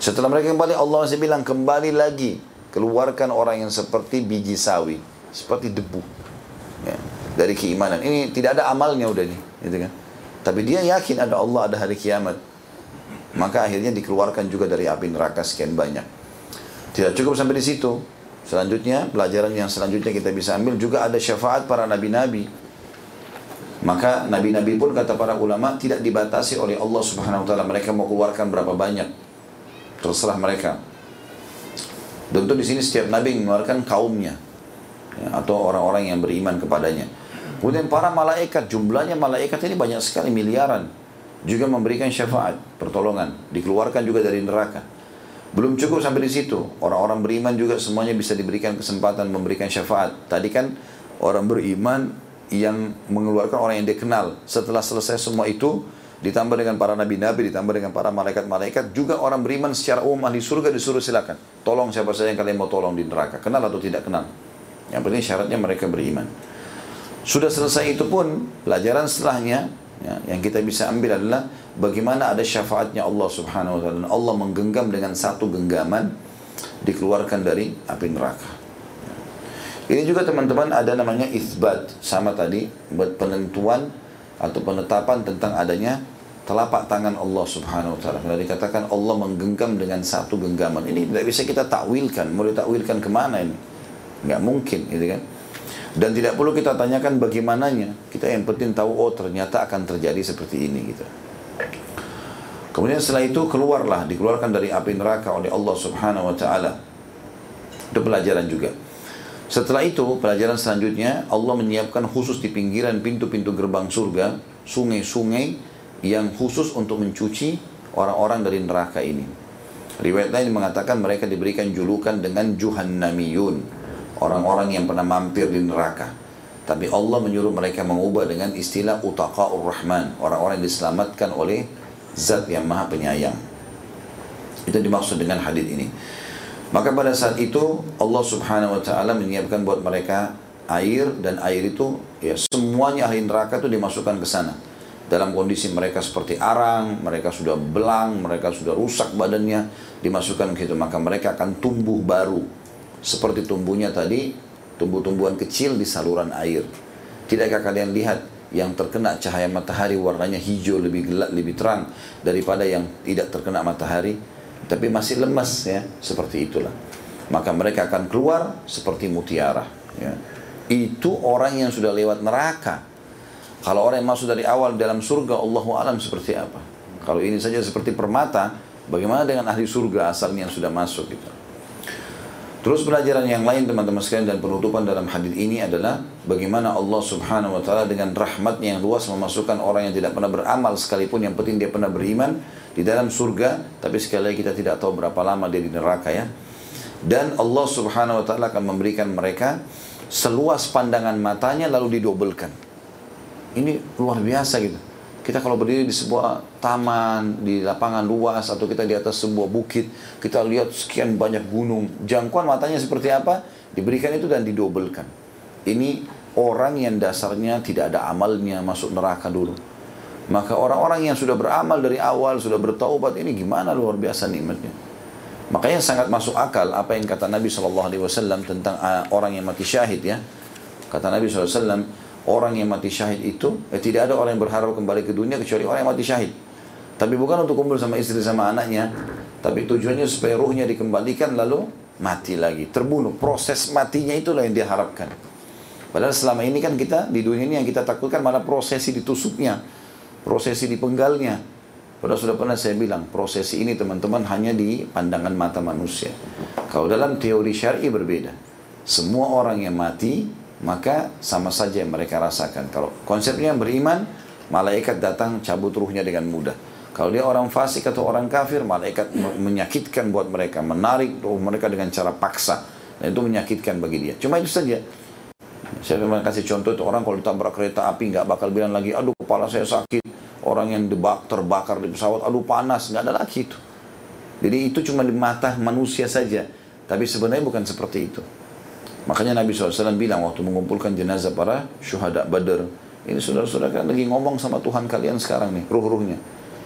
Setelah mereka kembali, Allah masih bilang, kembali lagi. Keluarkan orang yang seperti biji sawi. Seperti debu. Ya, dari keimanan. Ini tidak ada amalnya udah nih. Gitu kan. Tapi dia yakin ada Allah, ada hari kiamat. Maka akhirnya dikeluarkan juga dari api neraka sekian banyak. Tidak cukup sampai di situ. Selanjutnya, pelajaran yang selanjutnya kita bisa ambil juga ada syafaat para nabi-nabi. Maka nabi-nabi pun kata para ulama tidak dibatasi oleh Allah Subhanahu wa taala mereka mau keluarkan berapa banyak. Terserah mereka. Tentu di sini setiap nabi mengeluarkan kaumnya ya, atau orang-orang yang beriman kepadanya. Kemudian para malaikat, jumlahnya malaikat ini banyak sekali miliaran juga memberikan syafaat, pertolongan, dikeluarkan juga dari neraka. Belum cukup sampai di situ, orang-orang beriman juga semuanya bisa diberikan kesempatan memberikan syafaat. Tadi kan orang beriman yang mengeluarkan orang yang dikenal. Setelah selesai semua itu, ditambah dengan para nabi-nabi, ditambah dengan para malaikat-malaikat, juga orang beriman secara umum ahli surga disuruh silakan. Tolong siapa saja yang kalian mau tolong di neraka, kenal atau tidak kenal. Yang penting syaratnya mereka beriman. Sudah selesai itu pun, pelajaran setelahnya, Ya, yang kita bisa ambil adalah bagaimana ada syafaatnya Allah Subhanahu wa taala. Allah menggenggam dengan satu genggaman dikeluarkan dari api neraka. Ini juga teman-teman ada namanya isbat sama tadi penentuan atau penetapan tentang adanya telapak tangan Allah Subhanahu wa taala. Kalau dikatakan Allah menggenggam dengan satu genggaman. Ini tidak bisa kita takwilkan. Mau ditakwilkan ke mana ini? Nggak mungkin, gitu kan? Dan tidak perlu kita tanyakan bagaimananya. Kita yang penting tahu, oh ternyata akan terjadi seperti ini gitu. Kemudian setelah itu keluarlah, dikeluarkan dari api neraka oleh Allah subhanahu wa ta'ala. Itu pelajaran juga. Setelah itu, pelajaran selanjutnya, Allah menyiapkan khusus di pinggiran pintu-pintu gerbang surga, sungai-sungai yang khusus untuk mencuci orang-orang dari neraka ini. Riwayat lain mengatakan mereka diberikan julukan dengan Juhannamiyun orang-orang yang pernah mampir di neraka. Tapi Allah menyuruh mereka mengubah dengan istilah utaqa'ur rahman, orang-orang yang diselamatkan oleh zat yang maha penyayang. Itu dimaksud dengan hadis ini. Maka pada saat itu Allah subhanahu wa ta'ala menyiapkan buat mereka air dan air itu ya semuanya ahli neraka itu dimasukkan ke sana. dalam kondisi mereka seperti arang, mereka sudah belang, mereka sudah rusak badannya, dimasukkan ke situ, maka mereka akan tumbuh baru. Seperti tumbuhnya tadi, tumbuh-tumbuhan kecil di saluran air. Tidakkah kalian lihat yang terkena cahaya matahari warnanya hijau lebih gelap, lebih terang daripada yang tidak terkena matahari? Tapi masih lemas ya, seperti itulah. Maka mereka akan keluar seperti mutiara. Ya. Itu orang yang sudah lewat neraka kalau orang yang masuk dari awal dalam surga, Allah alam seperti apa? Kalau ini saja seperti permata, bagaimana dengan ahli surga asalnya yang sudah masuk gitu? Terus pelajaran yang lain teman-teman sekalian dan penutupan dalam hadis ini adalah bagaimana Allah Subhanahu wa taala dengan rahmatnya yang luas memasukkan orang yang tidak pernah beramal sekalipun yang penting dia pernah beriman di dalam surga, tapi sekali lagi kita tidak tahu berapa lama dia di neraka ya. Dan Allah Subhanahu wa taala akan memberikan mereka seluas pandangan matanya lalu didobelkan. Ini luar biasa gitu. Kita kalau berdiri di sebuah taman, di lapangan luas, atau kita di atas sebuah bukit, kita lihat sekian banyak gunung. Jangkauan matanya seperti apa? Diberikan itu dan didobelkan. Ini orang yang dasarnya tidak ada amalnya masuk neraka dulu. Maka orang-orang yang sudah beramal dari awal, sudah bertaubat, ini gimana luar biasa nikmatnya. Makanya sangat masuk akal apa yang kata Nabi SAW tentang ah, orang yang mati syahid ya. Kata Nabi SAW, orang yang mati syahid itu eh, tidak ada orang yang berharap kembali ke dunia kecuali orang yang mati syahid. Tapi bukan untuk kumpul sama istri sama anaknya, tapi tujuannya supaya ruhnya dikembalikan lalu mati lagi, terbunuh. Proses matinya itulah yang diharapkan. Padahal selama ini kan kita di dunia ini yang kita takutkan malah prosesi ditusuknya, prosesi dipenggalnya. Padahal sudah pernah saya bilang, prosesi ini teman-teman hanya di pandangan mata manusia. Kalau dalam teori syar'i berbeda. Semua orang yang mati maka sama saja yang mereka rasakan. Kalau konsepnya beriman, malaikat datang cabut ruhnya dengan mudah. Kalau dia orang fasik atau orang kafir, malaikat menyakitkan buat mereka, menarik ruh mereka dengan cara paksa. Dan itu menyakitkan bagi dia. Cuma itu saja. Saya pernah kasih contoh itu orang kalau ditabrak kereta api nggak bakal bilang lagi, aduh kepala saya sakit. Orang yang debak, terbakar di pesawat, aduh panas, nggak ada lagi itu. Jadi itu cuma di mata manusia saja. Tapi sebenarnya bukan seperti itu. Makanya Nabi SAW bilang waktu mengumpulkan jenazah para syuhada Badr. Ini saudara-saudara kan lagi ngomong sama Tuhan kalian sekarang nih, ruh-ruhnya.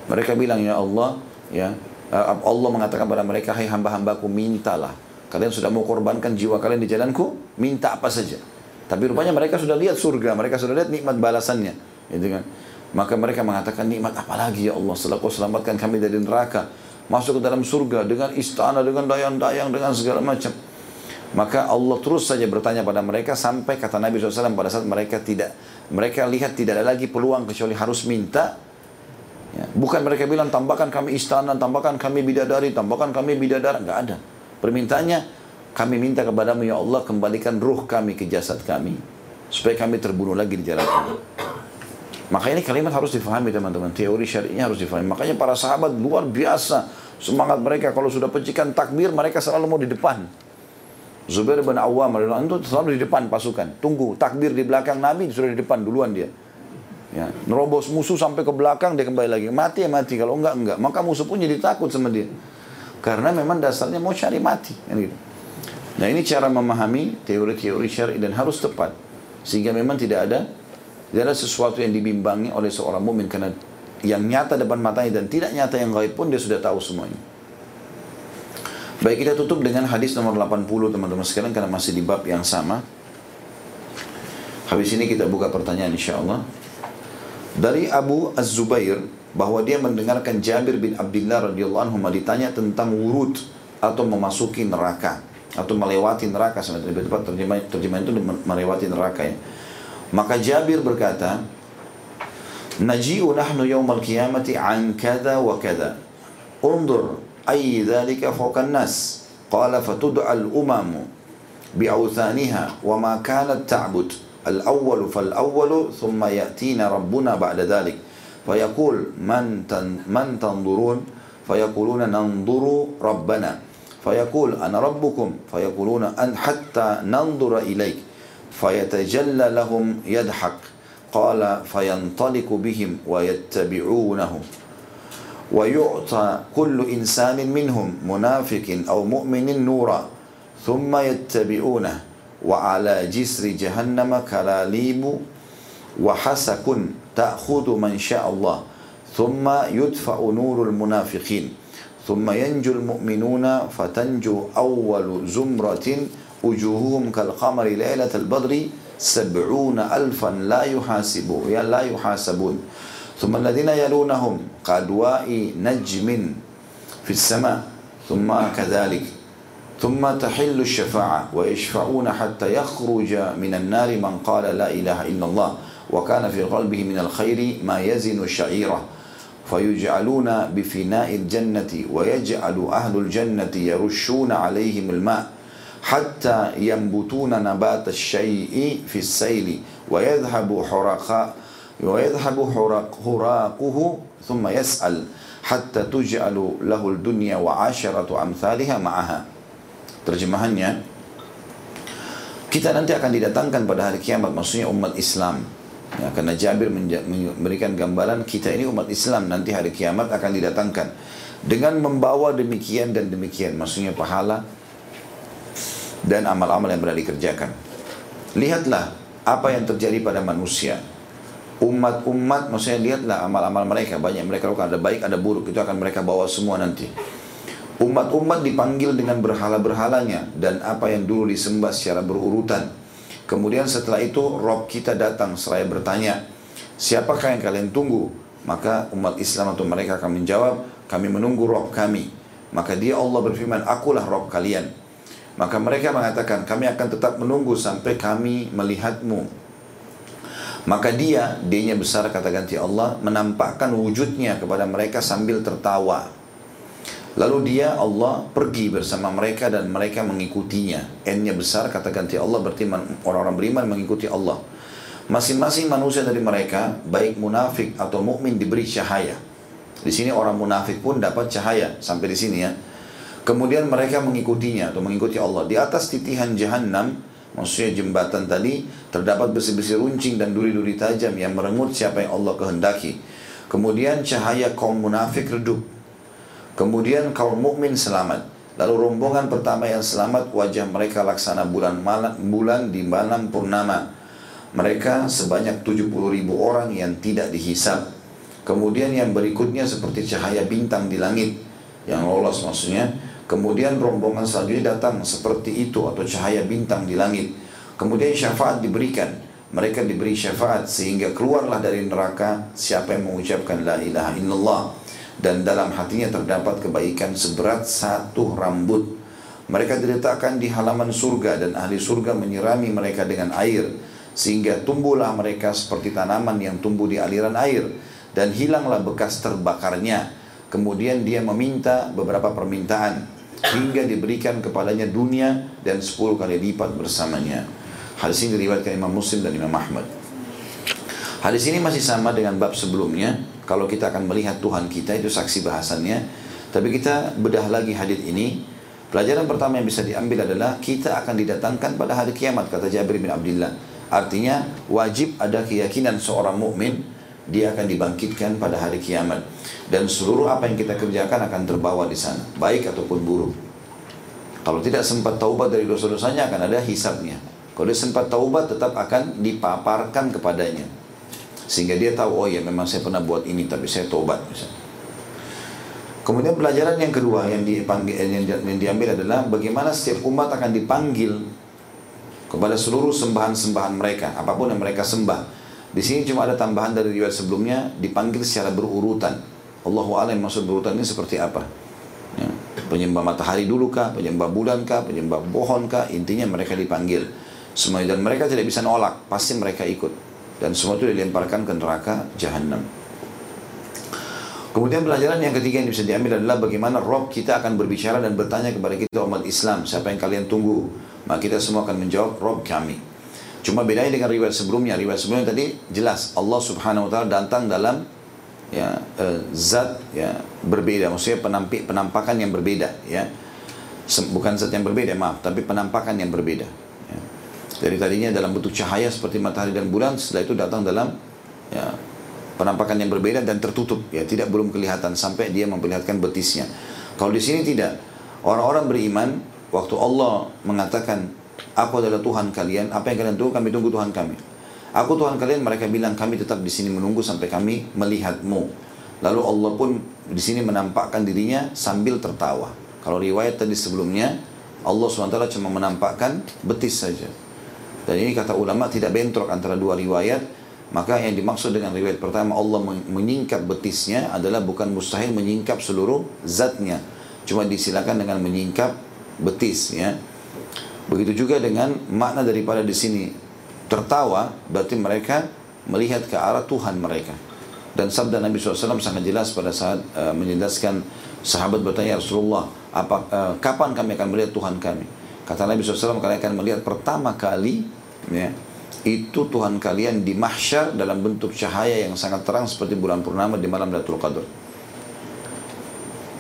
Mereka bilang, ya Allah, ya eh, Allah mengatakan pada mereka, hai hamba-hambaku, mintalah. Kalian sudah mau korbankan jiwa kalian di jalanku, minta apa saja. Tapi rupanya mereka sudah lihat surga, mereka sudah lihat nikmat balasannya. Gitu kan? Maka mereka mengatakan, nikmat apa lagi ya Allah, setelah kau selamatkan kami dari neraka. Masuk ke dalam surga dengan istana, dengan dayang-dayang, dengan segala macam. Maka Allah terus saja bertanya pada mereka sampai kata Nabi SAW pada saat mereka tidak mereka lihat tidak ada lagi peluang kecuali harus minta. Ya, bukan mereka bilang tambahkan kami istana, tambahkan kami bidadari, tambahkan kami bidadara, nggak ada. Permintaannya kami minta kepadamu ya Allah kembalikan ruh kami ke jasad kami supaya kami terbunuh lagi di jalan ini. Maka ini kalimat harus difahami teman-teman. Teori syari'nya harus difahami. Makanya para sahabat luar biasa semangat mereka kalau sudah pecikan takbir mereka selalu mau di depan. Zubair bin Awam itu selalu di depan pasukan. Tunggu takbir di belakang Nabi sudah di depan duluan dia. Ya, nerobos musuh sampai ke belakang dia kembali lagi. Mati ya mati, kalau enggak enggak. Maka musuh pun jadi takut sama dia. Karena memang dasarnya mau cari mati. Kan gitu. Nah ini cara memahami teori-teori syari dan harus tepat. Sehingga memang tidak ada tidak ada sesuatu yang dibimbangi oleh seorang mumin karena yang nyata depan matanya dan tidak nyata yang gaib pun dia sudah tahu semuanya. Baik kita tutup dengan hadis nomor 80 teman-teman sekalian karena masih di bab yang sama. Habis ini kita buka pertanyaan insya Allah. Dari Abu Az-Zubair bahwa dia mendengarkan Jabir bin Abdullah radhiyallahu anhu ditanya tentang wurud atau memasuki neraka atau melewati neraka sebenarnya lebih tepat terjemahan terjemahan itu melewati neraka ya. Maka Jabir berkata, "Naji'u nahnu yaumal qiyamati an kada wa kada." Undur أي ذلك فوق الناس قال فتدعى الأمم بأوثانها وما كانت تعبد الأول فالأول ثم يأتينا ربنا بعد ذلك فيقول من من تنظرون فيقولون ننظر ربنا فيقول أنا ربكم فيقولون أن حتى ننظر إليك فيتجلى لهم يضحك. قال فينطلق بهم ويتبعونهم. ويعطى كل إنسان منهم منافق أو مؤمن نورا ثم يتبعونه. وعلى جسر جهنم كلاليب وحسك تأخذ من شاء الله. ثم يدفع نور المنافقين. ثم ينجو المؤمنون فتنجو أول زمرة وجوههم كالقمر ليلة البدر سبعون ألفا لا يحاسبون لا يحاسبون. ثم الذين يلونهم كأدواء نجم في السماء ثم كذلك. ثم تحل الشفاعة ويشفعون حتى يخرج من النار من قال لا إله إلا الله وكان في قلبه من الخير ما يزن شعيره. فيجعلون بفناء الجنة ويجعل أهل الجنة يرشون عليهم الماء. hatta yambutuna nabata syai'i fi saili wa yadhhabu huraqa wa yadhhabu huraq huraquhu thumma yas'al hatta tuj'alu lahu ad-dunya wa asharatu amsalha ma'aha. Terjemahannya kita nanti akan didatangkan pada hari kiamat maksudnya umat Islam. Ya, karena Jabir memberikan gambaran kita ini umat Islam nanti hari kiamat akan didatangkan dengan membawa demikian dan demikian. Maksudnya pahala dan amal-amal yang pernah dikerjakan. Lihatlah apa yang terjadi pada manusia. Umat-umat, maksudnya lihatlah amal-amal mereka. Banyak mereka lakukan, ada baik, ada buruk. Itu akan mereka bawa semua nanti. Umat-umat dipanggil dengan berhala-berhalanya dan apa yang dulu disembah secara berurutan. Kemudian setelah itu Rob kita datang seraya bertanya, siapakah yang kalian tunggu? Maka umat Islam atau mereka akan menjawab, kami menunggu Rob kami. Maka dia Allah berfirman, akulah Rob kalian. Maka mereka mengatakan, kami akan tetap menunggu sampai kami melihatmu. Maka dia, dia besar kata ganti Allah, menampakkan wujudnya kepada mereka sambil tertawa. Lalu dia Allah pergi bersama mereka dan mereka mengikutinya. N-nya besar kata ganti Allah berarti orang-orang beriman mengikuti Allah. Masing-masing manusia dari mereka baik munafik atau mukmin diberi cahaya. Di sini orang munafik pun dapat cahaya sampai di sini ya. Kemudian mereka mengikutinya atau mengikuti Allah. Di atas titihan jahanam, maksudnya jembatan tadi, terdapat besi-besi runcing dan duri-duri tajam yang merengut siapa yang Allah kehendaki. Kemudian cahaya kaum munafik redup Kemudian kaum mukmin selamat. Lalu rombongan pertama yang selamat wajah mereka laksana bulan malam, bulan di malam purnama. Mereka sebanyak 70 ribu orang yang tidak dihisap. Kemudian yang berikutnya seperti cahaya bintang di langit yang lolos maksudnya. Kemudian rombongan selanjutnya datang seperti itu atau cahaya bintang di langit. Kemudian syafaat diberikan. Mereka diberi syafaat sehingga keluarlah dari neraka siapa yang mengucapkan la ilaha illallah dan dalam hatinya terdapat kebaikan seberat satu rambut. Mereka diletakkan di halaman surga dan ahli surga menyirami mereka dengan air sehingga tumbuhlah mereka seperti tanaman yang tumbuh di aliran air dan hilanglah bekas terbakarnya. Kemudian dia meminta beberapa permintaan hingga diberikan kepadanya dunia dan sepuluh kali lipat bersamanya. Hadis ini diriwayatkan Imam Muslim dan Imam Ahmad. Hadis ini masih sama dengan bab sebelumnya kalau kita akan melihat Tuhan kita itu saksi bahasannya. Tapi kita bedah lagi hadis ini. Pelajaran pertama yang bisa diambil adalah kita akan didatangkan pada hari kiamat kata Jabir bin Abdullah. Artinya wajib ada keyakinan seorang mukmin dia akan dibangkitkan pada hari kiamat dan seluruh apa yang kita kerjakan akan terbawa di sana, baik ataupun buruk. Kalau tidak sempat taubat dari dosa-dosanya akan ada hisabnya. Kalau dia sempat taubat tetap akan dipaparkan kepadanya. Sehingga dia tahu, oh ya memang saya pernah buat ini, tapi saya tobat. Misalnya. Kemudian pelajaran yang kedua yang, dipanggil, yang, yang diambil adalah bagaimana setiap umat akan dipanggil kepada seluruh sembahan-sembahan mereka, apa pun yang mereka sembah. Di sini cuma ada tambahan dari riwayat sebelumnya, dipanggil secara berurutan. Allahu a'lam maksud berurutan ini seperti apa? Ya. Penyembah matahari dulu kah, penyembah bulan kah, penyembah pohon kah, intinya mereka dipanggil. Semua dan mereka tidak bisa nolak, pasti mereka ikut dan semua itu dilemparkan ke neraka jahanam. Kemudian pelajaran yang ketiga yang bisa diambil adalah bagaimana Rob kita akan berbicara dan bertanya kepada kita umat Islam, siapa yang kalian tunggu? Maka kita semua akan menjawab Rob kami. Cuma bedanya dengan riwayat sebelumnya. Riwayat sebelumnya tadi jelas Allah Subhanahu wa taala datang dalam ya uh, zat ya berbeda, maksudnya penampi, penampakan yang berbeda ya. Bukan zat yang berbeda, maaf, tapi penampakan yang berbeda. Dari tadinya dalam bentuk cahaya seperti matahari dan bulan, setelah itu datang dalam ya, penampakan yang berbeda dan tertutup, ya tidak belum kelihatan sampai dia memperlihatkan betisnya. Kalau di sini tidak, orang-orang beriman waktu Allah mengatakan Aku adalah Tuhan kalian, apa yang kalian tunggu kami tunggu Tuhan kami. Aku Tuhan kalian mereka bilang kami tetap di sini menunggu sampai kami melihatmu. Lalu Allah pun di sini menampakkan dirinya sambil tertawa. Kalau riwayat tadi sebelumnya Allah SWT cuma menampakkan betis saja. Dan ini kata ulama tidak bentrok antara dua riwayat. Maka yang dimaksud dengan riwayat pertama Allah menyingkap betisnya adalah bukan mustahil menyingkap seluruh zatnya. Cuma disilakan dengan menyingkap betis ya. Begitu juga dengan makna daripada di sini tertawa berarti mereka melihat ke arah Tuhan mereka. Dan sabda Nabi SAW sangat jelas pada saat uh, menjelaskan sahabat bertanya Rasulullah, apa, uh, kapan kami akan melihat Tuhan kami? Kata Nabi SAW, kalian akan melihat pertama kali ya, itu Tuhan kalian di mahsyar dalam bentuk cahaya yang sangat terang seperti bulan purnama di malam Lailatul Qadar.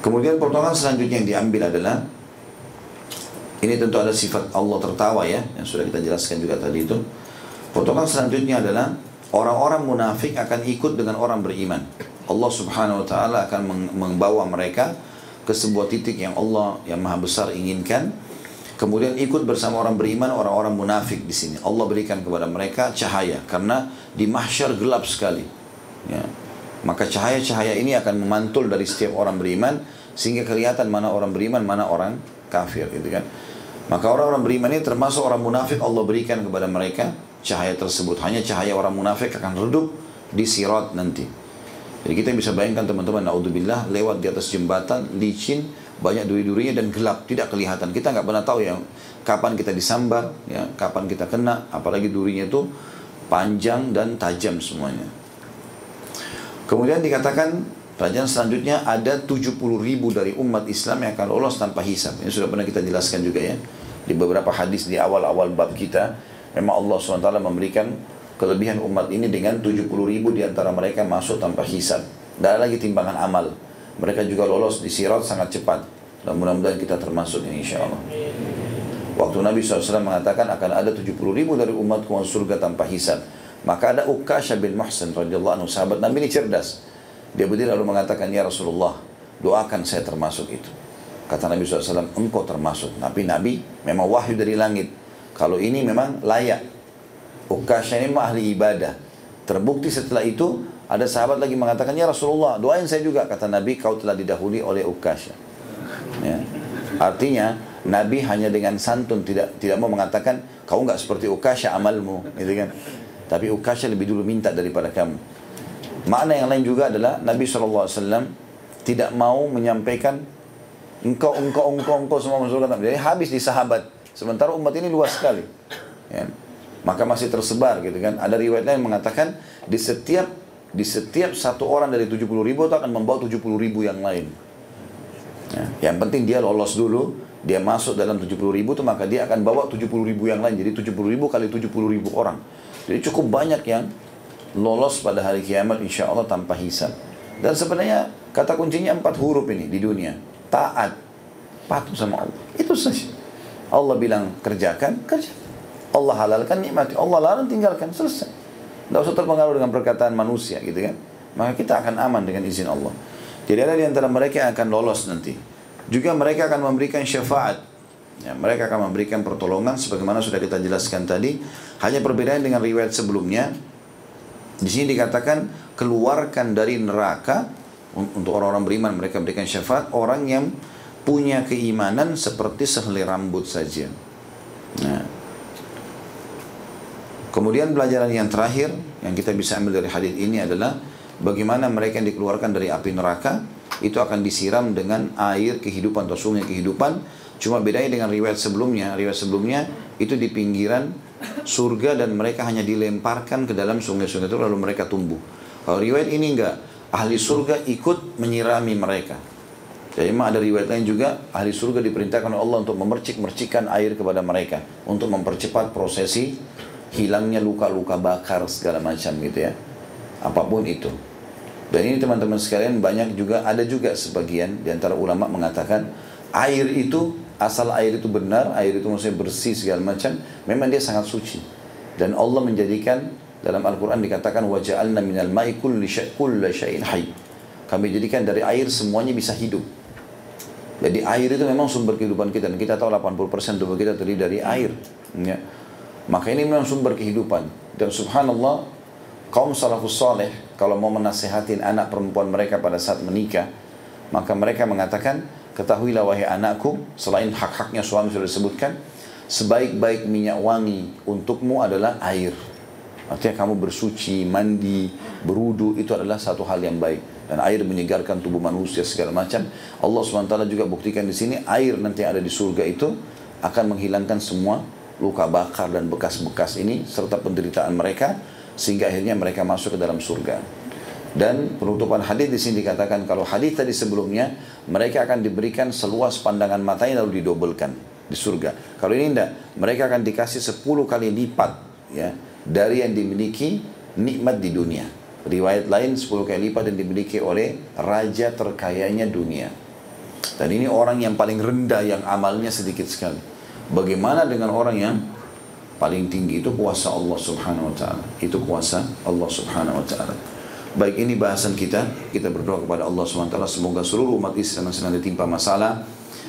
Kemudian potongan selanjutnya yang diambil adalah ini tentu ada sifat Allah tertawa ya, yang sudah kita jelaskan juga tadi itu. Potongan selanjutnya adalah orang-orang munafik akan ikut dengan orang beriman. Allah Subhanahu wa taala akan membawa mereka ke sebuah titik yang Allah yang Maha Besar inginkan. Kemudian ikut bersama orang beriman, orang-orang munafik di sini. Allah berikan kepada mereka cahaya karena di mahsyar gelap sekali. Ya. Maka cahaya-cahaya ini akan memantul dari setiap orang beriman sehingga kelihatan mana orang beriman, mana orang kafir gitu kan. Maka orang-orang beriman ini termasuk orang munafik Allah berikan kepada mereka cahaya tersebut. Hanya cahaya orang munafik akan redup di sirat nanti. Jadi kita bisa bayangkan teman-teman, naudzubillah lewat di atas jembatan licin, banyak duri-durinya dan gelap, tidak kelihatan. Kita nggak pernah tahu ya kapan kita disambar, ya kapan kita kena, apalagi durinya itu panjang dan tajam semuanya. Kemudian dikatakan Pelajaran selanjutnya ada 70 ribu dari umat Islam yang akan lolos tanpa hisab. Ini sudah pernah kita jelaskan juga ya. Di beberapa hadis di awal-awal bab kita. Memang Allah SWT memberikan kelebihan umat ini dengan 70 ribu di antara mereka masuk tanpa hisab. Dan ada lagi timbangan amal. Mereka juga lolos di sirat sangat cepat. Dan mudah-mudahan kita termasuk ini insya Allah. Waktu Nabi SAW mengatakan akan ada 70 ribu dari umatku masuk surga tanpa hisab. Maka ada Ukasha bin Muhsin radhiyallahu anhu sahabat Nabi ini cerdas. Dia berdiri lalu mengatakan, Ya Rasulullah, doakan saya termasuk itu. Kata Nabi SAW, engkau termasuk. Tapi Nabi memang wahyu dari langit. Kalau ini memang layak. Ukasha ini memang ahli ibadah. Terbukti setelah itu, ada sahabat lagi mengatakan, Ya Rasulullah, doain saya juga. Kata Nabi, kau telah didahului oleh Ukasha. Ya. Artinya, Nabi hanya dengan santun tidak tidak mau mengatakan kau nggak seperti Ukasha amalmu, gitu kan? Tapi Ukasha lebih dulu minta daripada kamu. Makna yang lain juga adalah Nabi SAW tidak mau menyampaikan engkau, engkau, engkau, engkau semua masuk. Jadi habis di sahabat. Sementara umat ini luas sekali. Ya. Maka masih tersebar gitu kan. Ada riwayat lain mengatakan di setiap di setiap satu orang dari 70 ribu itu akan membawa 70 ribu yang lain. Ya. Yang penting dia lolos dulu, dia masuk dalam 70 ribu itu maka dia akan bawa 70 ribu yang lain. Jadi 70 ribu kali 70 ribu orang. Jadi cukup banyak yang lolos pada hari kiamat insya Allah tanpa hisab. Dan sebenarnya kata kuncinya empat huruf ini di dunia. Taat, patuh sama Allah. Itu saja. Allah bilang kerjakan, kerja. Allah halalkan, nikmati. Allah larang, tinggalkan. Selesai. Tidak usah terpengaruh dengan perkataan manusia gitu kan. Maka kita akan aman dengan izin Allah. Jadi ada di antara mereka yang akan lolos nanti. Juga mereka akan memberikan syafaat. Ya, mereka akan memberikan pertolongan sebagaimana sudah kita jelaskan tadi. Hanya perbedaan dengan riwayat sebelumnya. Di sini dikatakan keluarkan dari neraka untuk orang-orang beriman mereka berikan syafaat orang yang punya keimanan seperti sehelai rambut saja. Nah. Kemudian pelajaran yang terakhir yang kita bisa ambil dari hadis ini adalah bagaimana mereka yang dikeluarkan dari api neraka itu akan disiram dengan air kehidupan atau sungai kehidupan. Cuma bedanya dengan riwayat sebelumnya, riwayat sebelumnya itu di pinggiran surga dan mereka hanya dilemparkan ke dalam sungai-sungai itu lalu mereka tumbuh. Kalau riwayat ini enggak, ahli surga ikut menyirami mereka. Jadi memang ada riwayat lain juga ahli surga diperintahkan oleh Allah untuk memercik-mercikan air kepada mereka untuk mempercepat prosesi hilangnya luka-luka bakar segala macam gitu ya. Apa pun itu. Dan ini teman-teman sekalian banyak juga ada juga sebagian di antara ulama mengatakan air itu asal air itu benar, air itu maksudnya bersih segala macam, memang dia sangat suci. Dan Allah menjadikan dalam Al-Quran dikatakan waja'alna minal ma'i kulli syai'in hayy. Kami jadikan dari air semuanya bisa hidup. Jadi air itu memang sumber kehidupan kita dan kita tahu 80% tubuh kita terdiri dari air. Ya. Maka ini memang sumber kehidupan. Dan subhanallah, kaum salafus saleh kalau mau menasehatin anak perempuan mereka pada saat menikah, maka mereka mengatakan, ketahuilah wahai anakku, selain hak-haknya suami sudah disebutkan, sebaik-baik minyak wangi untukmu adalah air. Artinya kamu bersuci, mandi, berudu itu adalah satu hal yang baik. Dan air menyegarkan tubuh manusia segala macam. Allah SWT juga buktikan di sini air nanti yang ada di surga itu akan menghilangkan semua luka bakar dan bekas-bekas ini serta penderitaan mereka sehingga akhirnya mereka masuk ke dalam surga. Dan penutupan hadis di sini dikatakan kalau hadis tadi sebelumnya mereka akan diberikan seluas pandangan matanya lalu didobelkan di surga. Kalau ini tidak, mereka akan dikasih 10 kali lipat ya dari yang dimiliki nikmat di dunia. Riwayat lain 10 kali lipat yang dimiliki oleh raja terkayanya dunia. Dan ini orang yang paling rendah yang amalnya sedikit sekali. Bagaimana dengan orang yang paling tinggi itu kuasa Allah Subhanahu wa taala. Itu kuasa Allah Subhanahu wa taala. Baik ini bahasan kita. Kita berdoa kepada Allah taala semoga seluruh umat Islam yang sedang ditimpa masalah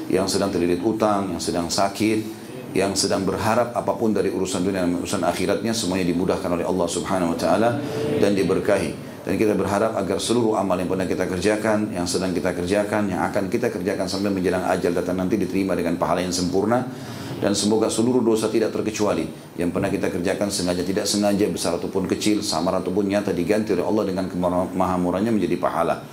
yang sedang terlilit utang, yang sedang sakit, yang sedang berharap apa pun dari urusan dunia dan urusan akhiratnya semuanya dimudahkan oleh Allah Subhanahu wa taala dan diberkahi. Dan kita berharap agar seluruh amal yang pernah kita kerjakan, yang sedang kita kerjakan, yang akan kita kerjakan sampai menjelang ajal datang nanti diterima dengan pahala yang sempurna dan semoga seluruh dosa tidak terkecuali. Yang pernah kita kerjakan sengaja tidak sengaja besar ataupun kecil samar ataupun nyata diganti oleh Allah dengan kemahamurahnya menjadi pahala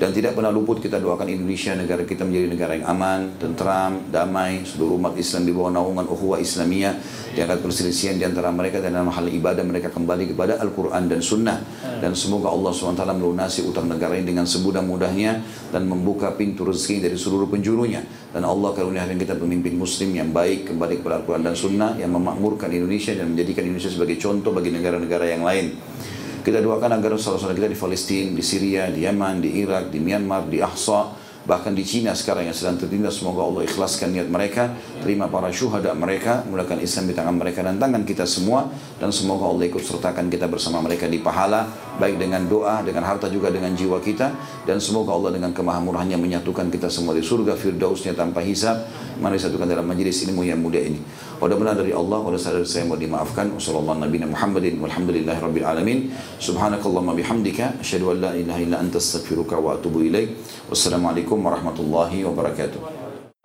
dan tidak pernah luput kita doakan Indonesia negara kita menjadi negara yang aman, tentram, damai, seluruh umat Islam di bawah naungan ukhuwah Islamiyah, diangkat perselisihan di antara mereka dan dalam hal ibadah mereka kembali kepada Al-Quran dan Sunnah. Dan semoga Allah SWT melunasi utang negara ini dengan semudah-mudahnya dan membuka pintu rezeki dari seluruh penjurunya. Dan Allah karuniakan kita pemimpin muslim yang baik kembali kepada Al-Quran dan Sunnah yang memakmurkan Indonesia dan menjadikan Indonesia sebagai contoh bagi negara-negara yang lain kita doakan agar saudara-saudara kita di Palestina, di Syria, di Yaman, di Irak, di Myanmar, di Ahsa, bahkan di Cina sekarang yang sedang tertindas. Semoga Allah ikhlaskan niat mereka terima para syuhada mereka mulakan Islam di tangan mereka dan tangan kita semua. Dan semoga Allah ikut sertakan kita bersama mereka di pahala baik dengan doa dengan harta juga dengan jiwa kita. Dan semoga Allah dengan kemahamurahnya menyatukan kita semua di surga firdausnya tanpa hisab. Mari satukan dalam majlis ilmu yang mulia ini mudah-mudahan dari Allah pada sadar saya mau dimaafkan wasallallahu nabi Muhammadin walhamdulillahi rabbil alamin subhanakallahumma bihamdika asyhadu an la ilaha illa anta astaghfiruka wa atubu ilaik wassalamualaikum warahmatullahi wabarakatuh